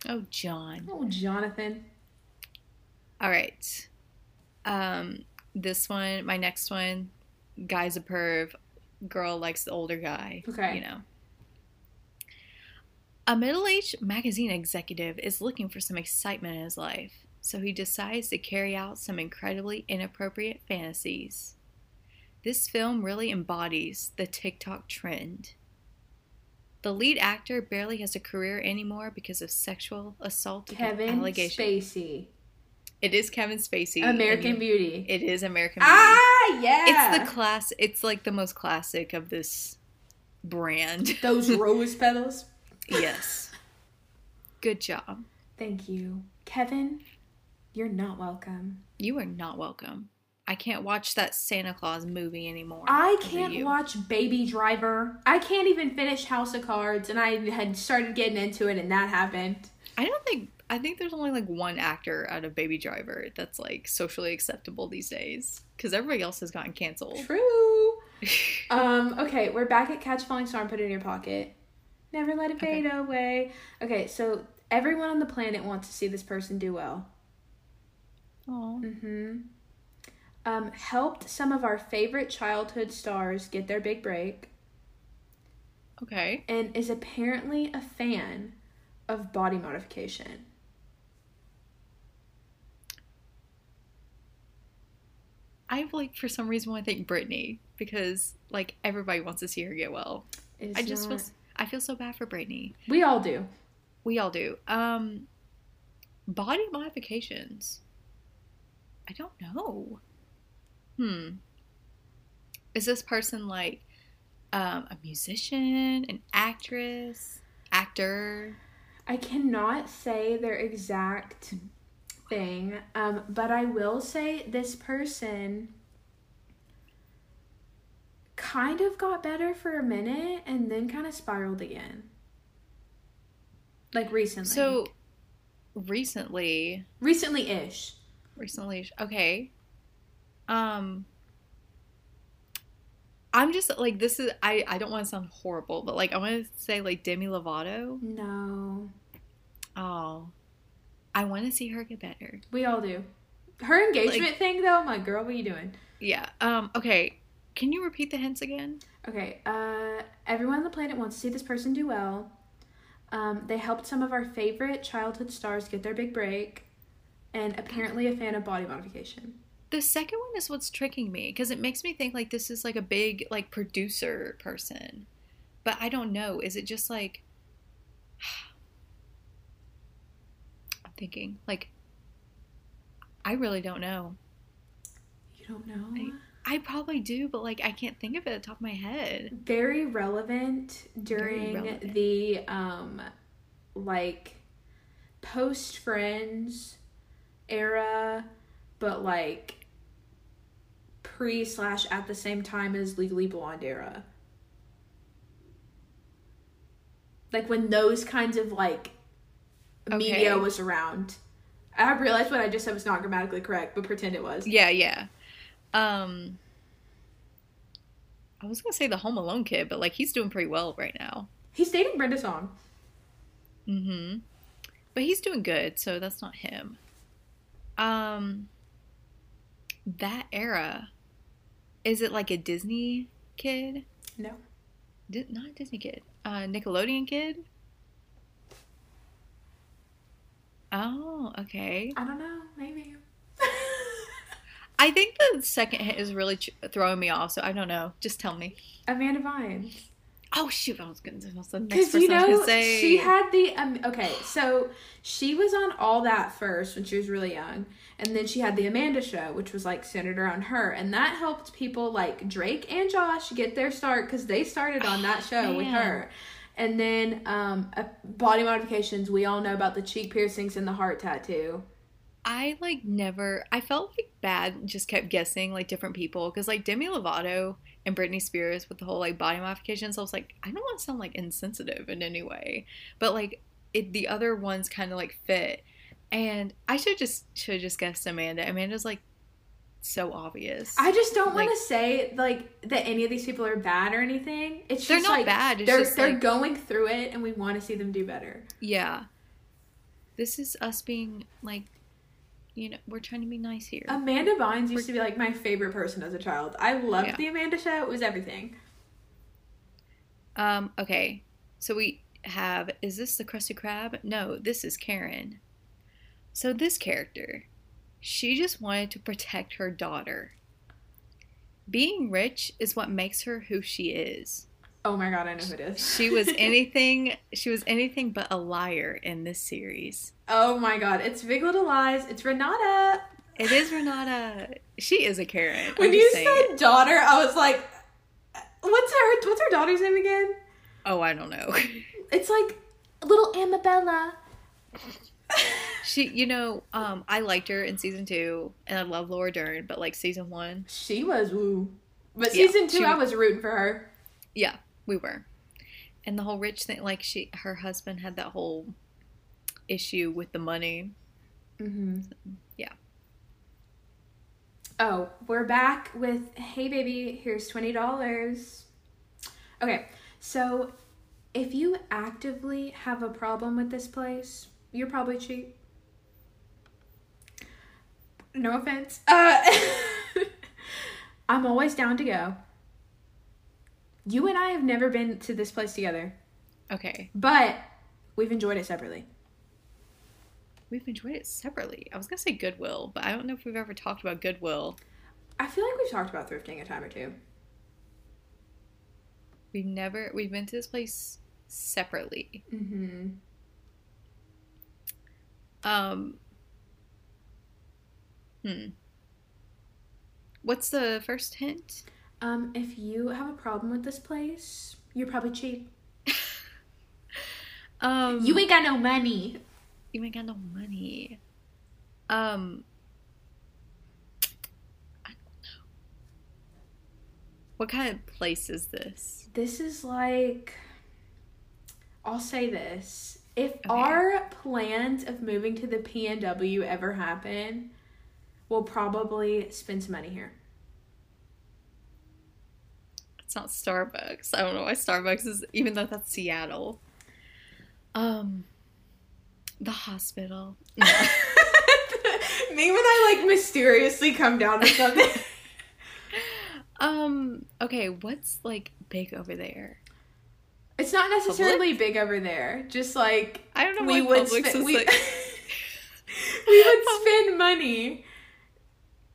Oh, John. Oh, Jonathan. All right. Um, this one, my next one, guy's a perv, girl likes the older guy. Okay. You know. A middle-aged magazine executive is looking for some excitement in his life, so he decides to carry out some incredibly inappropriate fantasies. This film really embodies the TikTok trend. The lead actor barely has a career anymore because of sexual assault Kevin allegations. Kevin Spacey. It is Kevin Spacey. American Beauty. It is American Beauty. ah, yeah. It's the class. It's like the most classic of this brand. Those rose petals. yes. Good job. Thank you. Kevin, you're not welcome. You are not welcome. I can't watch that Santa Claus movie anymore. I can't watch Baby Driver. I can't even finish House of Cards, and I had started getting into it, and that happened. I don't think. I think there's only like one actor out of Baby Driver that's like socially acceptable these days because everybody else has gotten canceled. True. Um, okay, we're back at Catch Falling Star and put it in your pocket. Never let it Okay. fade away. Okay, so everyone on the planet wants to see this person do well. Mm-hmm. Um, helped some of our favorite childhood stars get their big break, Okay. and is apparently a fan of body modification. I like for some reason want to think Britney because like everybody wants to see her get well. It is I just not- feel I feel so bad for Britney. we all do. We all do. Um, body modifications. I don't know. Hmm. Is this person like um, a musician, an actress, actor? I cannot say their exact thing, um, but I will say this person kind of got better for a minute and then kind of spiraled again. Like recently. So recently, recently ish. Recently, okay. Um, I'm just like this is I I don't want to sound horrible, but like I want to say like Demi Lovato. No. Oh, I want to see her get better. We all do. Her engagement thing though, my girl, what are you doing? Yeah. Um. Okay. Can you repeat the hints again? Okay, uh, everyone on the planet wants to see this person do well. Um, they helped some of our favorite childhood stars get their big break, and apparently a fan of body modification. The second one is what's tricking me because it makes me think like this is like a big like producer person, but I don't know. Is it just like I'm thinking, like, I really don't know. You don't know? I- I probably do, but like, I can't think of it at the top of my head. Very relevant during relevant. the um like post Friends era, but like pre slash at the same time as Legally Blonde era. Like when those kinds of like media was around. I realized what I just said was not grammatically correct, but pretend it was. Yeah, yeah. Um, I was gonna say the Home Alone kid, but like, he's doing pretty well right now. He's dating Brenda Song. Mm-hmm. But he's doing good, so that's not him. Um, that era, is it like a Disney kid? No. Di- not a Disney kid. Uh, Nickelodeon kid. Oh, okay. I don't know. Maybe. I think the second hit is really ch- throwing me off, so I don't know. Just tell me. Amanda Bynes. Oh shoot! I was gonna. That was the Because you know she had the um. Okay, so she was on all that first when she was really young, and then she had the Amanda Show, which was like centered around her, and that helped people like Drake and Josh get their start because they started on that show with her. And then um, uh, body modifications. We all know about the cheek piercings and the heart tattoo. I like never. I felt like bad. Just kept guessing like different people because like Demi Lovato and Britney Spears with the whole like body modifications. I was like, I don't want to sound like insensitive in any way, but like it, the other ones kind of like fit. And I should just should just guessed Amanda. Amanda's like so obvious. I just don't want to say like that any of these people are bad or anything. It's just They're not like bad. It's they're they're like going through it, and we want to see them do better. yeah. This is us being like, you know, we're trying to be nice here. Amanda Bynes used to be like my favorite person as a child. I loved Yeah. the Amanda show. It was everything. Um, okay. So we have is this the Krusty Krab? No, this is Karen. So this character, she just wanted to protect her daughter. Being rich is what makes her who she is. Oh my god, I know who it is. She was anything she was anything but a liar in this series. oh my god, it's Big Little Lies. It's Renata. It is Renata. She is a Karen. When you said it. daughter, I was like, what's her what's her daughter's name again? Oh, I don't know. It's like little Amabella. she you know, um, I liked her in season two and I love Laura Dern, but like season one, She was woo. But Yeah, season two, she- I was rooting for her. Yeah, we were. And the whole rich thing, like she, her husband had that whole issue with the money. Mm-hmm. Yeah. Oh, we're back with hey baby, here's twenty dollars. Okay, so if you actively have a problem with this place, you're probably cheap. No offense. Uh, I'm always down to go. You and I have never been to this place together, Okay, but we've enjoyed it separately. we've enjoyed it separately. I was gonna say Goodwill, but I don't know if we've ever talked about Goodwill. I feel like we've talked about thrifting a time or two. We've never, we've been to this place separately. Mm-hmm. Um. Hmm. What's the first hint? Um, if you have a problem with this place, you're probably cheap. Um, You ain't got no money. you ain't got no money. Um, I don't know. What kind of place is this? This is like I'll say this. If Okay. our plans of moving to the PNW ever happen, we'll probably spend some money here. It's not Starbucks. I don't know why Starbucks is, even though that's Seattle. Um, the hospital. No. Me when I like mysteriously come down with something. um. Okay. What's like big over there? it's not necessarily big over there. Just like I don't know we would Publix spend is we, like. we would spend money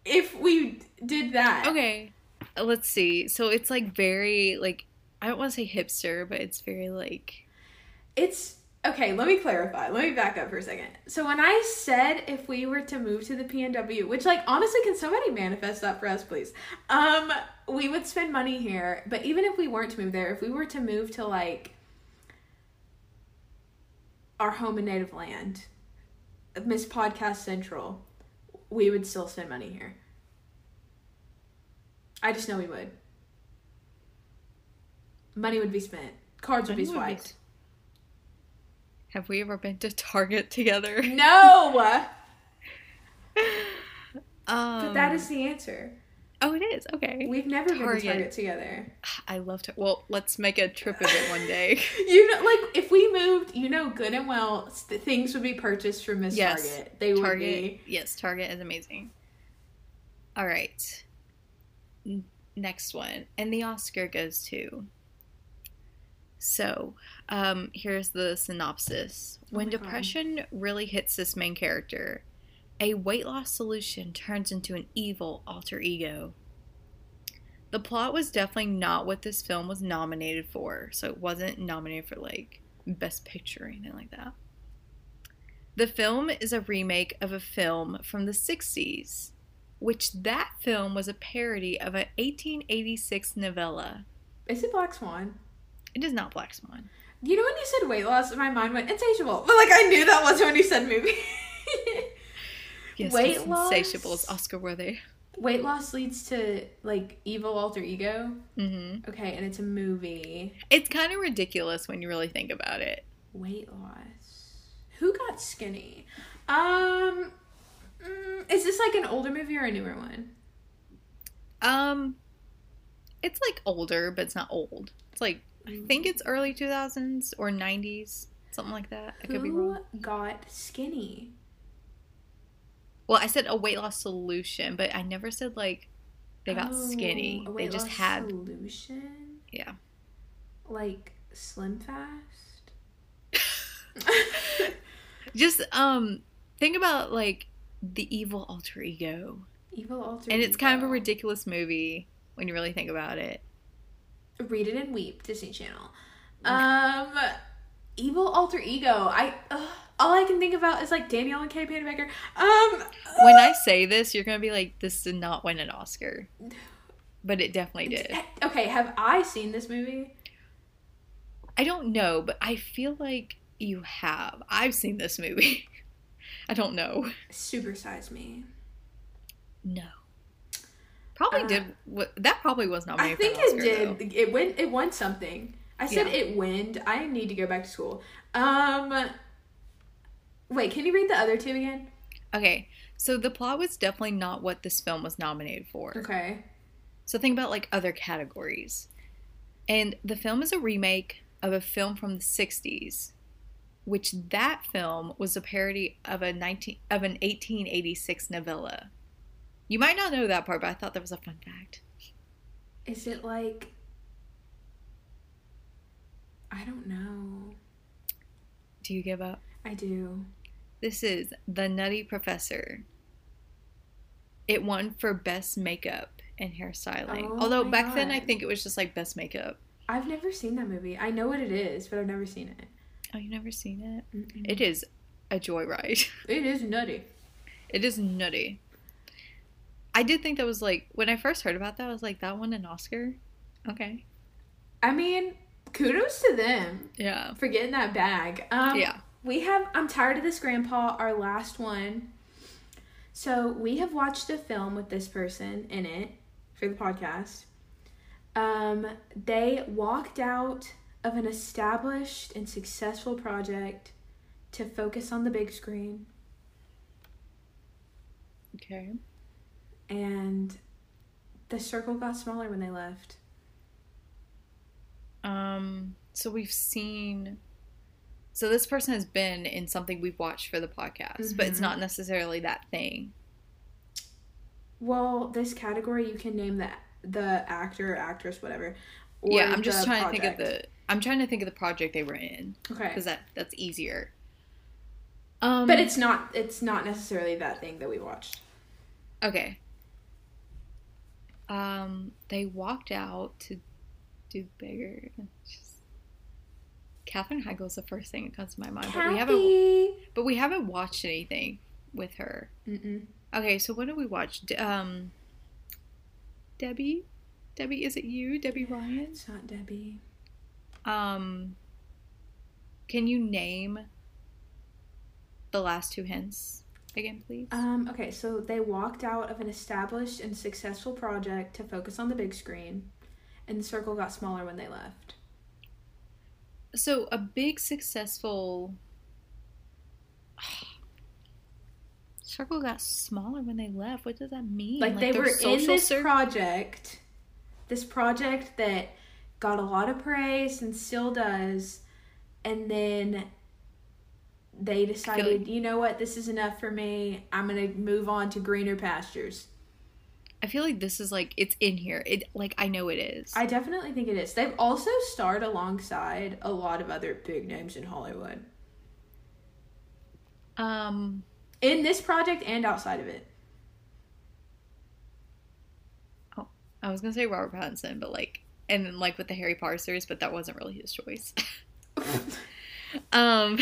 if we did that. Okay. Let's see. So it's like very like I don't want to say hipster, but it's very like It's Okay, let me clarify. Let me back up for a second. So when I said if we were to move to the PNW, which like honestly, can somebody manifest that for us, please? Um, we would spend money here, but even if we weren't to move there, if we were to move to like our home and native land, Miss Podcast Central, we would still spend money here. I just know we would. Money would be spent. Cards would be Money would be swiped. Have we ever been to Target together? No! Um, But that is the answer. Oh, it is. Okay. We've never been to Target. Target together. I love to. Well, let's make a trip of it one day. You know, like if we moved, you know, good and well, st- things would be purchased from Miss Yes. Target. They would Target. Yes, Target is amazing. All right. Next one. And the Oscar goes to. So, um, here's the synopsis. When Oh my God. depression really hits this main character, a weight loss solution turns into an evil alter ego. The plot was definitely not what this film was nominated for, so it wasn't nominated for like Best Picture or anything like that. The film is a remake of a film from the 60s, which that film was a parody of an 1886 novella. Is it Black Swan? It is not Black Swan. You know when you said weight loss, my mind went insatiable. But like I knew that wasn't when you said movie. Yes, Weight loss? insatiable is Oscar worthy. weight loss leads to like evil alter ego. hmm Okay, and it's a movie. It's kind of ridiculous when you really think about it. Weight loss. Who got skinny? Um, mm, is this like an older movie or a newer one? Um, it's like older, but it's not old. It's like I think it's early 2000s or 90s, something like that. I could be Who wrong. got skinny? Well, I said a weight loss solution, but I never said like they got Oh, skinny. a They just loss had solution. yeah. Like Slim Fast. Just um think about like the evil alter ego. Evil alter. And it's kind of a ridiculous movie when you really think about it. Read it and weep. Disney Channel. Um, evil alter ego. I ugh, all I can think about is like Daniel and Kay Baker. Um, When I say this, you're gonna be like, this did not win an Oscar. But it definitely did. okay, have I seen this movie? I don't know, but I feel like you have. I've seen this movie. I don't know. Supersize Me. No. Probably Uh, did. That probably was not. I think an it Oscar, did. though. It went. It won something. I said Yeah. it winned. I need to go back to school. Um, wait. Can you read the other two again? Okay, so the plot was definitely not what this film was nominated for. Okay. So think about like other categories. And the film is a remake of a film from the 60s, which that film was a parody of a 19 of an 1886 novella. You might not know that part, but I thought that was a fun fact. Is it like? I don't know. Do you give up? I do. This is The Nutty Professor. It won for best makeup and hairstyling. Oh Although back then I think it was just like best makeup. I've never seen that movie. I know what it is, but I've never seen it. Oh, you've never seen it? Mm-mm. It is a joyride. It is nutty. It is nutty. I did think that was like when I first heard about that, I was like, that won an Oscar. Okay. I mean, kudos to them Yeah. for getting that bag. Um, Yeah. We have. I'm tired of this, Grandpa. Our last one. So we have watched a film with this person in it for the podcast. Um, they walked out of an established and successful project to focus on the big screen, Okay. and the circle got smaller when they left. Um. So we've seen. So this person has been in something we've watched for the podcast, but it's Mhm. not necessarily that thing. Well, this category you can name the the actor, actress, whatever. or yeah, I'm just trying to think of the. I'm trying to think of the project they were in Okay. because that that's easier. Um. But it's not it's not necessarily that thing that we watched. okay. Um. They walked out to do bigger. Just- Katherine Heigl is the first thing that comes to my mind, but we haven't. But we haven't watched anything with her. Mm-mm. Okay, so what did we watch? D- um, Debby, Debby, is it you, Debby Ryan? It's not Debby. Um, can you name the last two hints again, please? Um, okay, so they walked out of an established and successful project to focus on the big screen, and the circle got smaller when they left. so a big successful circle got smaller when they left. What does that mean? Like, they were in this cir- project, this project that got a lot of praise and still does, and then they decided, you know what, this is enough for me. I'm gonna move on to greener pastures. I feel like this is like it's in here. It like I know it is. I definitely think it is. They've also starred alongside a lot of other big names in Hollywood. um In this project and outside of it. Oh, I was gonna say Robert Pattinson, but like and like with the Harry Potter series, but that wasn't really his choice. um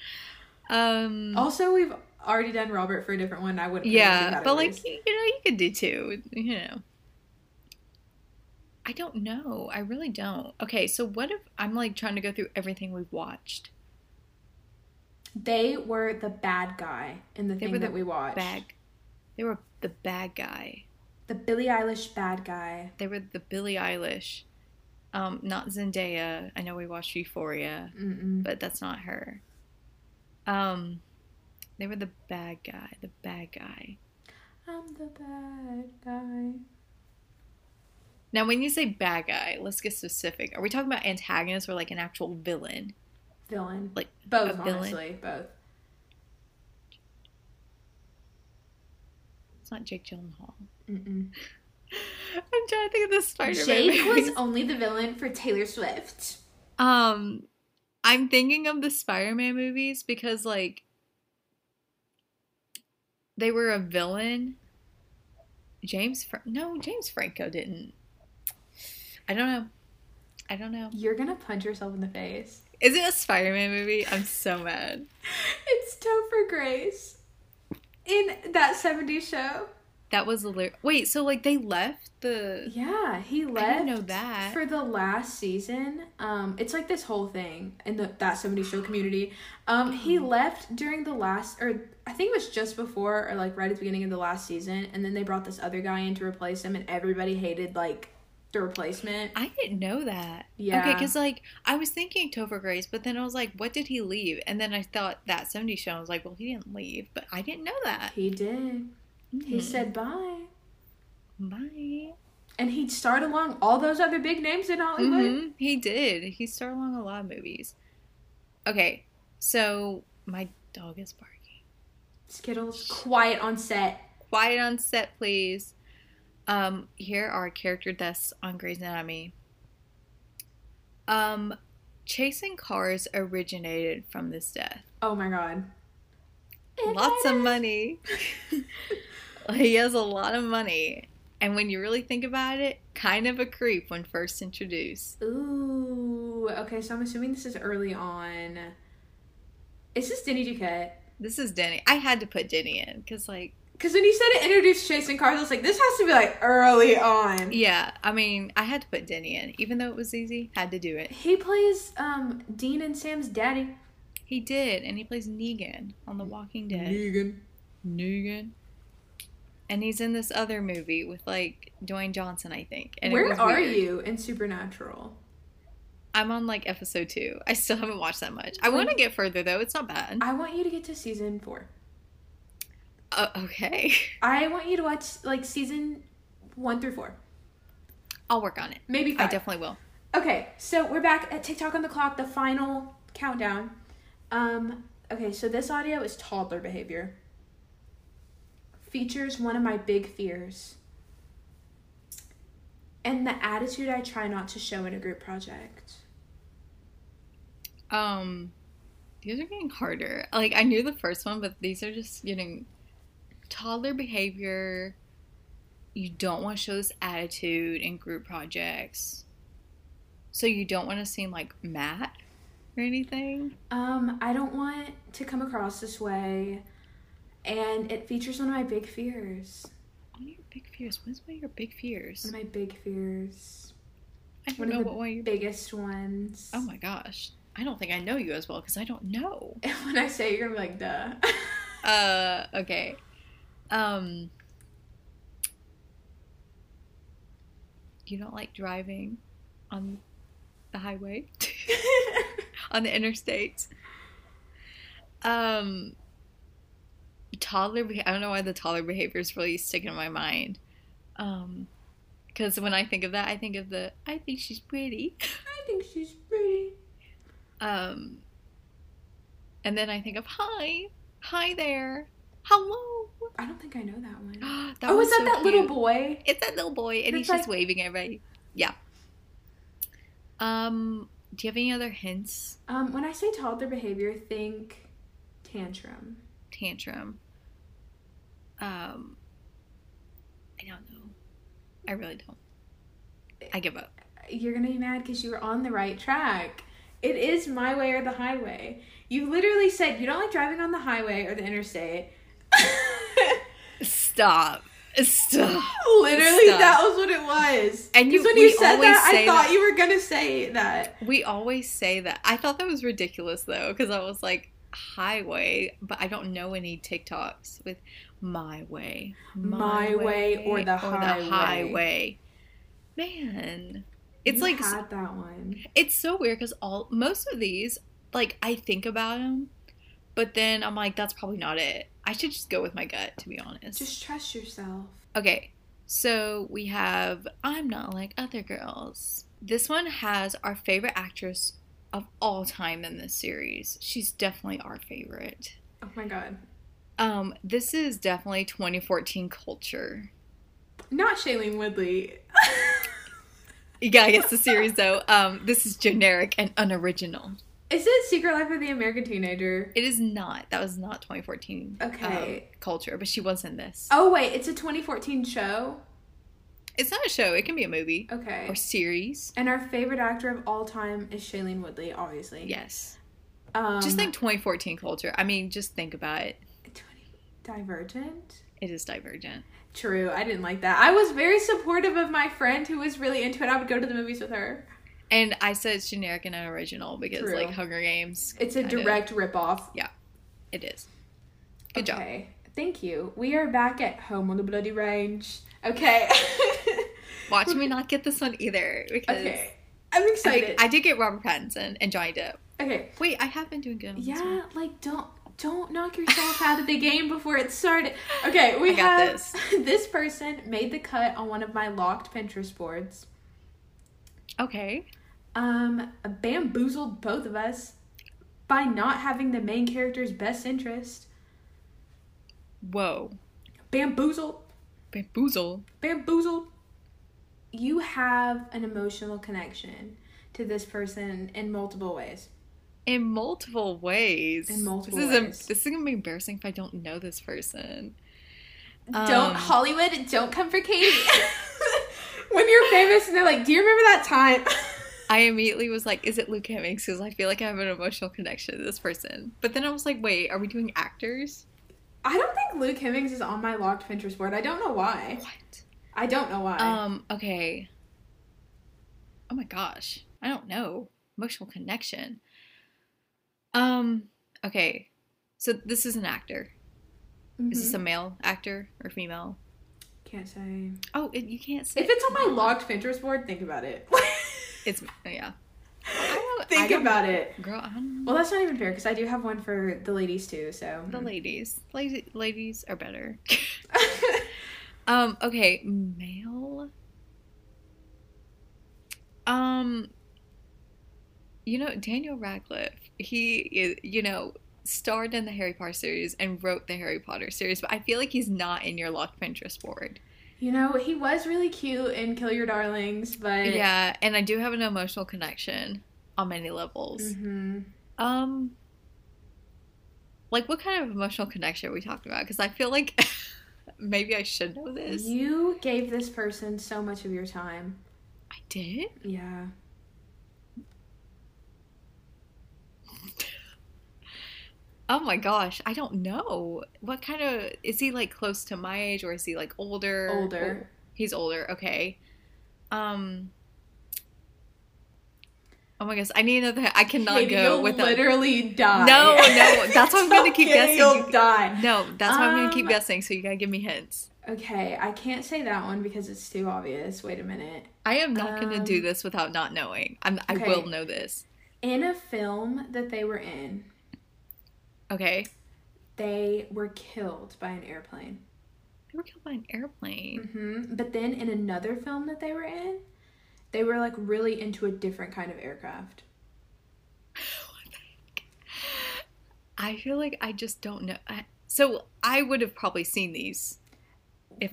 um also, we've already done Robert for a different one. I wouldn't. put it in yeah, but like you know, you could do two, you know. I don't know. I really don't. Okay, so what if I'm like trying to go through everything we've watched? they were the bad guy in the They thing were that we watched. Bad. They were the bad guy. The Billie Eilish bad guy. They were the Billie Eilish. Um, not Zendaya. I know we watched Euphoria, Mm-mm. but that's not her. Um, they were the bad guy. The bad guy. I'm the bad guy. Now, when you say bad guy, let's get specific. Are we talking about antagonist or like an actual villain? Villain. Like both, villain? honestly, both. It's not Jake Gyllenhaal. Mm-mm. I'm trying to think of the Spider-Man. Jake was only the villain for Taylor Swift. Um, I'm thinking of the Spider-Man movies because like they were a villain. James, Fra- no, James Franco didn't. I don't know. I don't know. You're gonna punch yourself in the face. Is it a Spider-Man movie? I'm so mad. It's Topher Grace in that 70s show. That was a ly- wait. So like they left the. Yeah, he left. I didn't know that. for the last season. Um, it's like this whole thing in the that 70s show community. Um, he Mm-hmm. left during the last, or I think it was just before, or like right at the beginning of the last season, and then they brought this other guy in to replace him, and everybody hated like the replacement. I didn't know that. Yeah. Okay, because like I was thinking Topher Grace, but then I was like, what did he leave? And then I thought that 70s show. I was like, well, he didn't leave, but I didn't know that. He did. He Mhm. said bye, bye. and he'd starred along all those other big names in Hollywood. Mhm, He did. He starred along a lot of movies. Okay, so my dog is barking. Skittles, quiet on set. Quiet on set, please. Um, here are character deaths on Grey's Anatomy. Um, chasing cars originated from this death. Oh my god. Lots of money. he has a lot of money. And when you really think about it, kind of a creep when first introduced. Ooh, okay, so I'm assuming this is early on. Is this Denny Duquette? This is Denny. I had to put Denny in because, like, Because when you said it introduced Chasing Cars, I was like, this has to be like early on. yeah, I mean, I had to put Denny in, even though it was easy. Had to do it. He plays um Dean and Sam's daddy. He did, and he plays Negan on The Walking Dead. Negan. Negan. And he's in this other movie with like Dwayne Johnson, I think. And Where are weird. you in Supernatural? I'm on like episode two. I still haven't watched that much. I want to get further though. It's not bad. I want you to get to season four. Uh, okay, I want you to watch like season one through four, I'll work on it. maybe I definitely will. Okay, so we're back at TikTok on the clock, the final countdown. Um, okay, so this audio is toddler behavior. Features one of my big fears. And the attitude I try not to show in a group project. Um, these are getting harder. Like I knew the first one, but these are just getting toddler behavior. You don't want to show this attitude in group projects. So you don't want to seem like Matt. or anything? Um, I don't want to come across this way, and it features one of my big fears. What are your big fears? What's one of your big fears? One of my big fears. I don't One know of the what one of your biggest ones. Oh my gosh. I don't think I know you as well because I don't know. when I say you're gonna be like, duh. Uh, okay. Um, you don't like driving on the highway, on the interstate. Um, toddler. I don't know why the toddler behavior is really sticking in my mind. Um, because when I think of that, I think of the. I think she's pretty. I think she's pretty. Um, and then I think of hi, hi there, hello. I don't think I know that one. that oh, was is that so that little boy? It's that little boy, and That's he's just waving at everybody. Yeah. Um, do you have any other hints? Um, when I say toddler behavior, think tantrum. Tantrum. Um, I don't know. I really don't. I give up. You're gonna be mad because you were on the right track. It is my way or the highway. You literally said you don't like driving on the highway or the interstate. Stop. Stop. literally, Stop. that was what it was. And you- when you said that, I thought that- you were gonna say that. We always say that. I thought that was ridiculous though, because I was like, highway, but I don't know any TikToks with my way, My way or the highway. highway. Man, it's You like had that one. it's so weird because all most of these, like I think about them, but then I'm like, that's probably not it. I should just go with my gut, to be honest. Just trust yourself. Okay, so we have I'm Not Like Other Girls. This one has our favorite actress of all time in this series. She's definitely our favorite. Oh my god. Um, this is definitely 2014 culture. Not Shailene Woodley. Yeah, I guess the series though. Um, this is generic and unoriginal. Is it Secret Life of the American Teenager? It is not. That was not 2014. Okay. um, culture, but she was in this. Oh wait, it's a 2014 show. It's not a show. It can be a movie Okay. or series. And our favorite actor of all time is Shailene Woodley, obviously. Yes. Um, just think 2014 culture. I mean, just think about it. 20 Divergent. It is divergent. True, I didn't like that. I was very supportive of my friend who was really into it. I would go to the movies with her. And I said it's generic and unoriginal because True. like Hunger Games. It's a direct ripoff. Yeah. It is. Good job. okay. Thank you. We are back at home on the bloody range. Okay. Watch me not get this one either because Okay. I'm excited. I did get Robert Pattinson and Johnny Depp. okay. Wait, I have been doing good. On this one. Yeah, like don't don't knock yourself out of the game before it started. Okay, we I got have this. this person made the cut on one of my locked Pinterest boards. Okay. Um, bamboozled both of us by not having the main character's best interest. Whoa. Bamboozled, Bamboozle. bamboozled. You have an emotional connection to this person in multiple ways. In multiple ways. In multiple this is ways. this is gonna be embarrassing if I don't know this person. don't Um, Hollywood, don't come for Katie. when you're famous and they're like, "Do you remember that time?" I immediately was like, "Is it Luke Hemmings?" Because I feel like I have an emotional connection to this person. But then I was like, "Wait, are we doing actors?" I don't think Luke Hemmings is on my locked Pinterest board. I don't know why. What? I don't know why. Um. Okay. Oh my gosh, I don't know. Emotional connection. Um. Okay. So this is an actor. Is this Mhm. a male actor or female? Can't say. Oh, it, you can't say. If it's on my locked Pinterest board, think about it. It's yeah. I don't, I think about it. Girl, I don't know. Well, that's not even fair because I do have one for the ladies too. So the ladies, ladies, ladies are better. um. Okay. Male. Um. You know Daniel Radcliffe. He is. You know. Starred in the Harry Potter series and wrote the Harry Potter series, but I feel like he's not in your locked Pinterest board. you know, he was really cute in Kill Your Darlings, but Yeah, and I do have an emotional connection on many levels. Mhm. Um, like what kind of emotional connection are we talking about? Because I feel like maybe I should know this. You gave this person so much of your time. I did. Yeah. Oh my gosh, I don't know. What kind of is he like close to my age or is he like older? Older. He's older. Okay. Um. Oh my gosh, I need another. I cannot Katie, go you'll with a- literally die. No, no, that's why I'm gonna keep kidding, guessing. You'll die. No, that's why I'm gonna keep Um, guessing. So you gotta give me hints. Okay, I can't say that one because it's too obvious. Wait a minute. I am not gonna do Um, this without not knowing. I'm. I okay. will know this. In a film that they were in, Okay. they were killed by an airplane. They were killed by an airplane. hmm But then in another film that they were in, they were like really into a different kind of aircraft. What the heck? I feel like I just don't know. I, so I would have probably seen these. If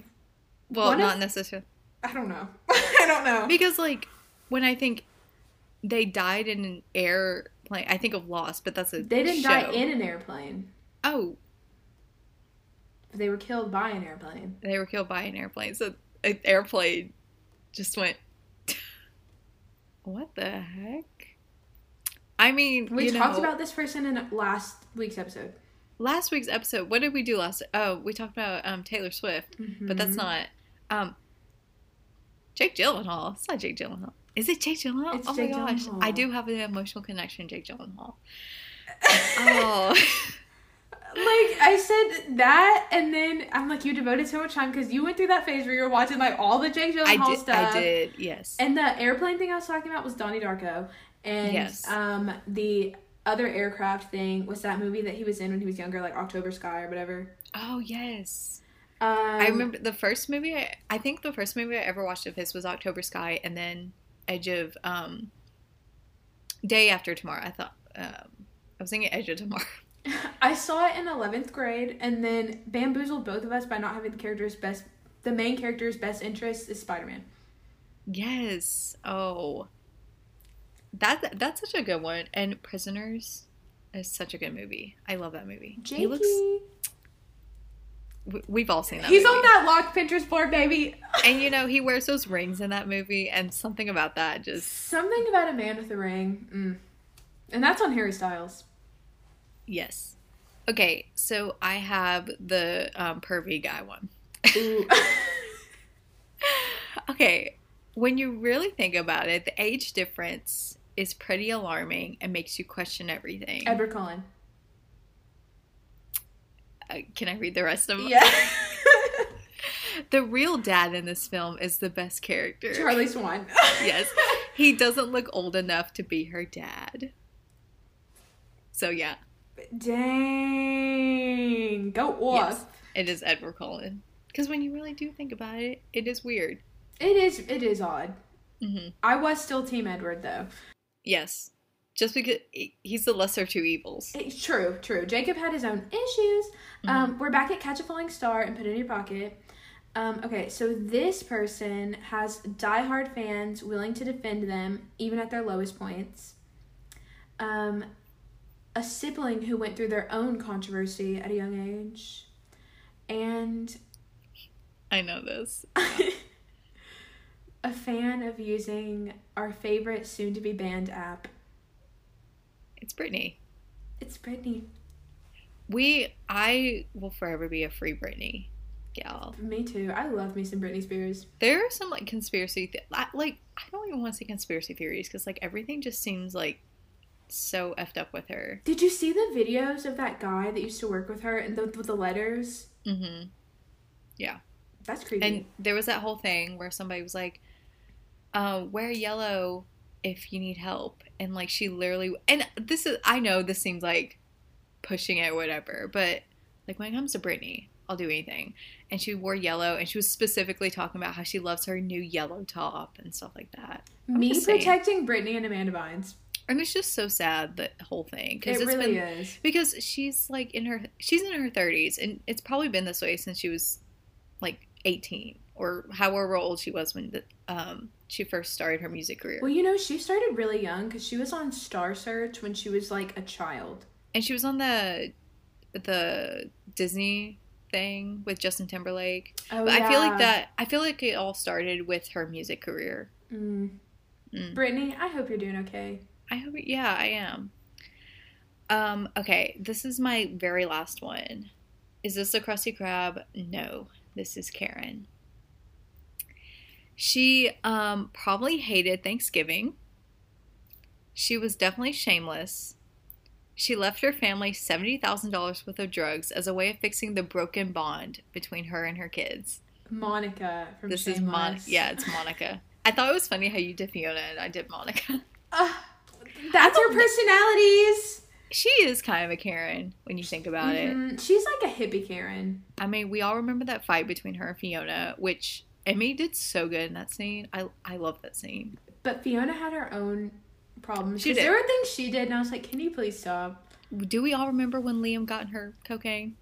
well, not necessarily I don't know. I don't know. because like when I think they died in an airplane, I think of Lost, but that's a They didn't show. die in an airplane. Oh, They were killed by an airplane. they were killed by an airplane. So an airplane just went. what the heck? I mean, We talked know, about this person in last week's episode. last week's episode. What did we do last? Oh, we talked about um, Taylor Swift, but that's Mhm. not um, Jake Gyllenhaal. It's not Jake Gyllenhaal. Is it Jake Gyllenhaal? It's oh Jake my gosh, Gyllenhaal. I do have an emotional connection, to Jake Gyllenhaal. Oh, like I said that, and then I'm like, you devoted so much time because you went through that phase where you were watching like all the Jake I Gyllenhaal did. stuff. I did. Yes. And the airplane thing I was talking about was Donnie Darko, and Yes. um the other aircraft thing was that movie that he was in when he was younger, like October Sky or whatever. oh yes. Um, I remember the first movie. I, I think the first movie I ever watched of his was October Sky, and then Edge of um, Day After Tomorrow. I thought um, I was thinking Edge of Tomorrow. I saw it in eleventh grade, and then bamboozled both of us by not having the character's best, the main character's best interest is Spider Man. Yes. Oh. That that's such a good one. And Prisoners is such a good movie. I love that movie. Jakey, He looks. We- We've all seen that. he's movie. on that locked Pinterest board, baby. And you know he wears those rings in that movie, and something about that just Something about a man with a ring, mm. and that's on Harry Styles. yes. Okay, so I have the um, pervy guy one. Ooh. Okay, when you really think about it, the age difference is pretty alarming and makes you question everything. Uh, can I read the rest of them? Yeah. The real dad in this film is the best character. Charlie Swan. Yes. He doesn't look old enough to be her dad. So yeah, Dang. Go off. Yes. it is Edward Cullen. Because when you really do think about it, it is weird. It is it is odd. hmm I was still Team Edward though. Yes. Just because he's the lesser of two evils. It's true, true. Jacob had his own issues. Um, we're back at Catch a Falling Star and Put It in Your Pocket. Um, okay, so this person has diehard fans willing to defend them even at their lowest points. Um, a sibling who went through their own controversy at a young age. And I know this. a fan of using our favorite soon to be banned app. It's Britney. It's Britney. We, I will forever be a free Britney gal. Me too. I love me some Britney Spears. There are some like conspiracy, th- I- like I don't even want to say conspiracy theories because like everything just seems like so effed up with her. Did you see the videos of that guy that used to work with her and the, with the letters? Mm-hmm. Yeah. That's creepy. And there was that whole thing where somebody was like, uh, "Wear yellow if you need help," and like she literally, and this is I know this seems like pushing it or whatever, but like when it comes to Britney, I'll do anything. And she wore yellow, and she was specifically talking about how she loves her new yellow top and stuff like that. I'm Me protecting Britney and Amanda Bynes. And it's just so sad the whole thing It because it's really been is. because she's like in her she's in her 30s and it's probably been this way since she was like 18 or however old she was when the, um she first started her music career Well, you know, she started really young because she was on Star Search when she was like a child. and she was on the the disney thing with justin timberlake Oh, but i feel like that i feel like it all started with her music career Mm. Mm. Britney, I hope you're doing okay. i hope yeah i am Um, okay, this is my very last one. Is this a Krusty Krab? No, this is Karen. She um, probably hated Thanksgiving. She was definitely shameless. She left her family $70,000 worth of drugs as a way of fixing the broken bond between her and her kids. Monica from This Shameless. is Mon. Yeah, it's Monica. I thought it was funny how you did Fiona and I did Monica. Ugh, that's her personalities. She is kind of a Karen when you think about it. Mhm. She's like a hippie Karen. I mean, we all remember that fight between her and Fiona, which Emmy did so good in that scene. I I love that scene. But Fiona had her own problems. She did. There were things she did, and I was like, "Can you please stop?" Do we all remember when Liam got in her cocaine?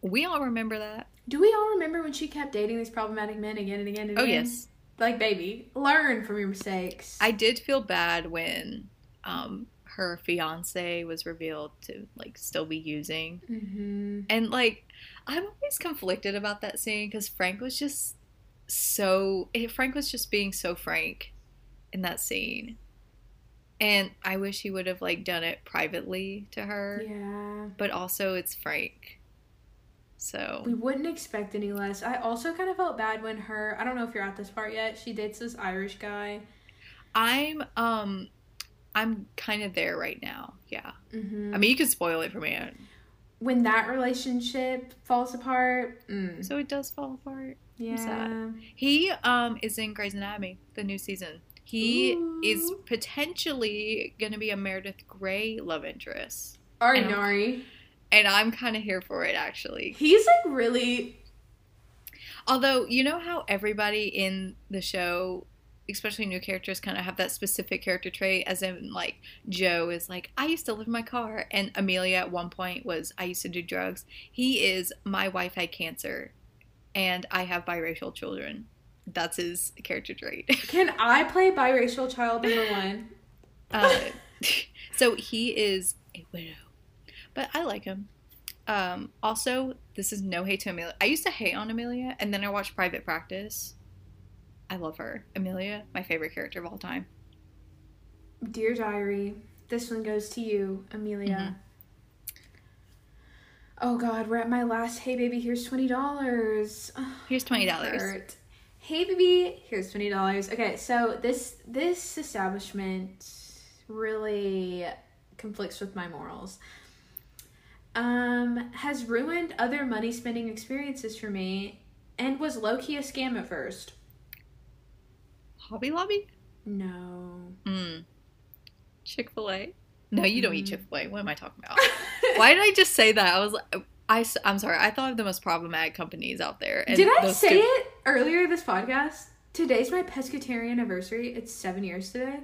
We all remember that. Do we all remember when she kept dating these problematic men again and again and Oh again? yes, Like, baby, learn from your mistakes. I did feel bad when um her fiance was revealed to like still be using, hmm and like I'm always conflicted about that scene because Frank was just so Frank was just being so frank in that scene. And I wish he would have like done it privately to her. Yeah. but also it's Frank. So We wouldn't expect any less. I also kind of felt bad when her, I don't know if you're at this part yet, she dates this Irish guy. I'm um I'm kind of there right now. Yeah. hmm I mean, you can spoil it for me. when that relationship falls apart, mm, So it does fall apart. Yeah. He um is in Grey's Anatomy, the new season. He is potentially going to be a Meredith Grey love interest. Ari And- Nari. And I'm kind of here for it actually. He's like really, Although, you know how everybody in the show, especially new characters, kind of have that specific character trait, as in, like, Joe is like, I used to live in my car. And Amelia at one point was, I used to do drugs. He is, my wife had cancer and I have biracial children. That's his character trait. can I play biracial child number one? uh, so he is a widow. But I like him. Um, also, this is no hate to Amelia. I used to hate on Amelia, and then I watched Private Practice. I love her. Amelia, my favorite character of all time. Dear Diary, this one goes to you, Amelia. Oh God, we're at my last. Hey baby, here's twenty dollars. Here's twenty dollars. Hey baby, here's twenty dollars. Okay, so this this establishment really conflicts with my morals. Um, has ruined other money spending experiences for me, and was low key a scam at first. Hobby Lobby? No. Mm. Chick Fil A? No, you don't eat Mm. Chick Fil A. What am I talking about? Why did I just say that? I was like, I, am sorry. I thought of the most problematic companies out there. Did I say two- it earlier this podcast? Today's my pescatarian anniversary. It's seven years today.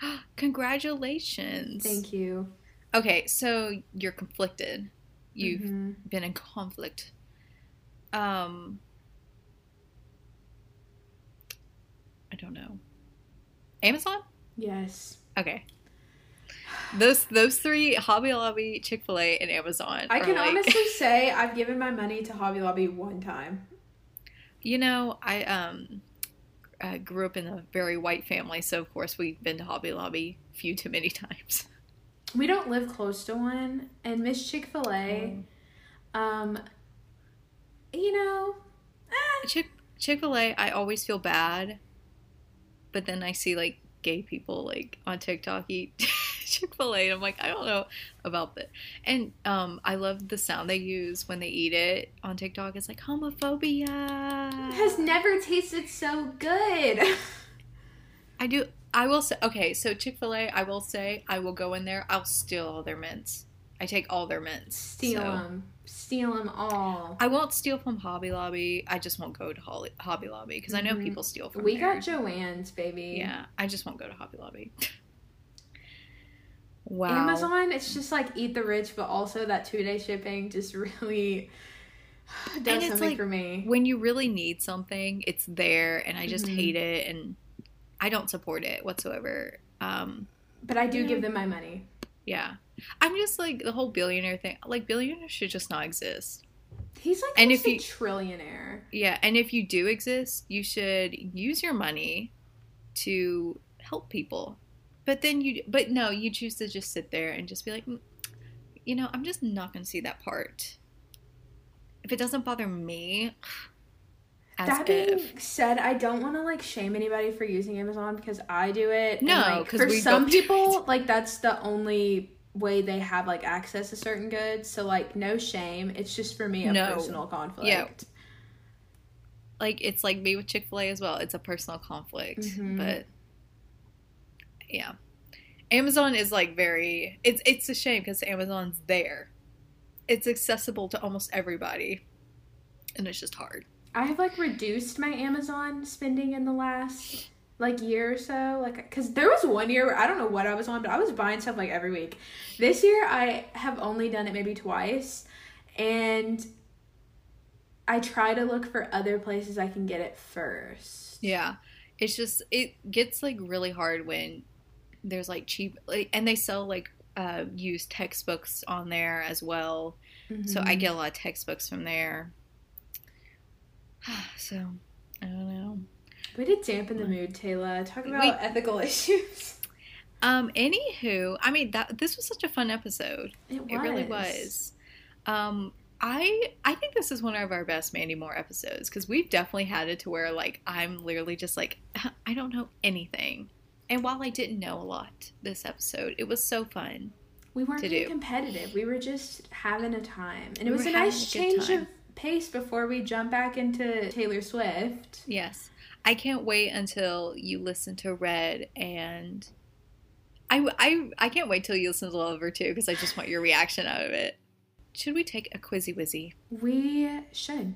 Congratulations. Thank you. Okay, so you're conflicted. You've Mhm. been in conflict. Um I don't know. Amazon? Yes. Okay. Those those three Hobby Lobby, Chick-fil-A and Amazon. I can like- honestly say I've given my money to Hobby Lobby one time. You know, I um uh, grew up in a very white family, so of course we've been to Hobby Lobby few too many times. We don't live close to one, and Miss Chick Fil A, um, you know, eh, Chick Chick-fil-A, I always feel bad, but then I see like gay people like on TikTok eat Chick-fil-A and I'm like, I don't know about that. And um I love the sound they use when they eat it on TikTok. It's like homophobia. has never tasted so good. I do I will say okay, so Chick-fil-A, I will say I will go in there, I'll steal all their mints. I take all their mints. Steal so- them, steal them all. I won't steal from Hobby Lobby. I just won't go to Holly, Hobby Lobby because I know Mhm. people steal from there. We there. got Joann's, baby. Yeah, I just won't go to Hobby Lobby. wow. Amazon, it's just like eat the rich, but also that two day shipping just really does it's something like- for me. When you really need something, it's there, and I just Mhm. hate it, and I don't support it whatsoever. Um, But I do Yeah. give them my money. yeah, I'm just like the whole billionaire thing. Like billionaires should just not exist. He's like And if a you- trillionaire. Yeah, and if you do exist, you should use your money to help people. But then you, but no, you choose to just sit there and just be like, "Mm, you know, I'm just not going to see that part. If it doesn't bother me, as that being if. said, I don't want to like shame anybody for using Amazon because I do it. No, like, 'cause for some people, like that's the only way they have like access to certain goods. So like, no shame. It's just for me a No. personal conflict. Yeah. Like, it's like me with Chick fil A as well. It's a personal conflict. Mhm. But, yeah. Amazon is like very. It's, it's a shame because Amazon's there. It's accessible to almost everybody. And it's just hard. I have like reduced my Amazon spending in the last like year or so. Like, because there was one year where I don't know what I was on, but I was buying stuff like every week. This year, I have only done it maybe twice, and I try to look for other places I can get it first. Yeah. It's just it gets like really hard when there's like cheap like and they sell like uh used textbooks on there as well. So I get a lot of textbooks from there. so I don't know. We did dampen the mood, Taylor. Talk about We- ethical issues. Um anywho, I mean that this was such a fun episode. It was. It really was. Um I I think this is one of our best Mandy Moore episodes because we've definitely had it to where like I'm literally just like I don't know anything. And while I didn't know a lot this episode, it was so fun. We weren't to being do. competitive. We were just having a time. And it We was a nice a change time. of pace before we jump back into Taylor Swift. Yes. I can't wait until you listen to Red and I, I, I can't wait till you listen to Lover too because I just want your reaction out of it. Should we take a quizzy wizzy? We should.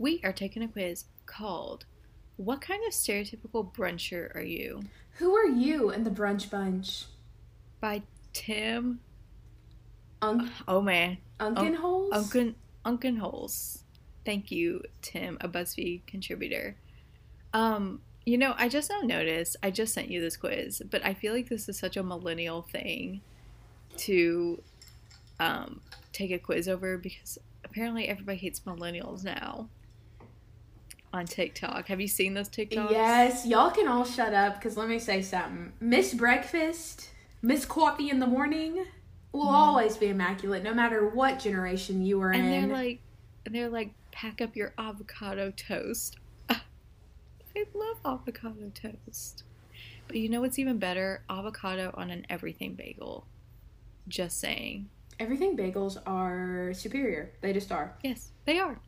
We are taking a quiz called What kind of stereotypical bruncher are you? Who are you in the brunch bunch? By Tim Unk- Oh man. Unkenholz? Unken Unkenholz. Thank you, Tim, a BuzzFeed contributor. Um, you know, I just now noticed I just sent you this quiz, but I feel like this is such a millennial thing to um, take a quiz over because apparently everybody hates millennials now on TikTok. Have you seen those TikToks? Yes, y'all can all shut up because let me say something. Miss Breakfast, Miss Coffee in the Morning will always be immaculate no matter what generation you are And in. they're like, and they're like, pack up your avocado toast. I love avocado toast. But you know what's even better? Avocado on an everything bagel. Just saying. Everything bagels are superior. They just are. Yes, they are.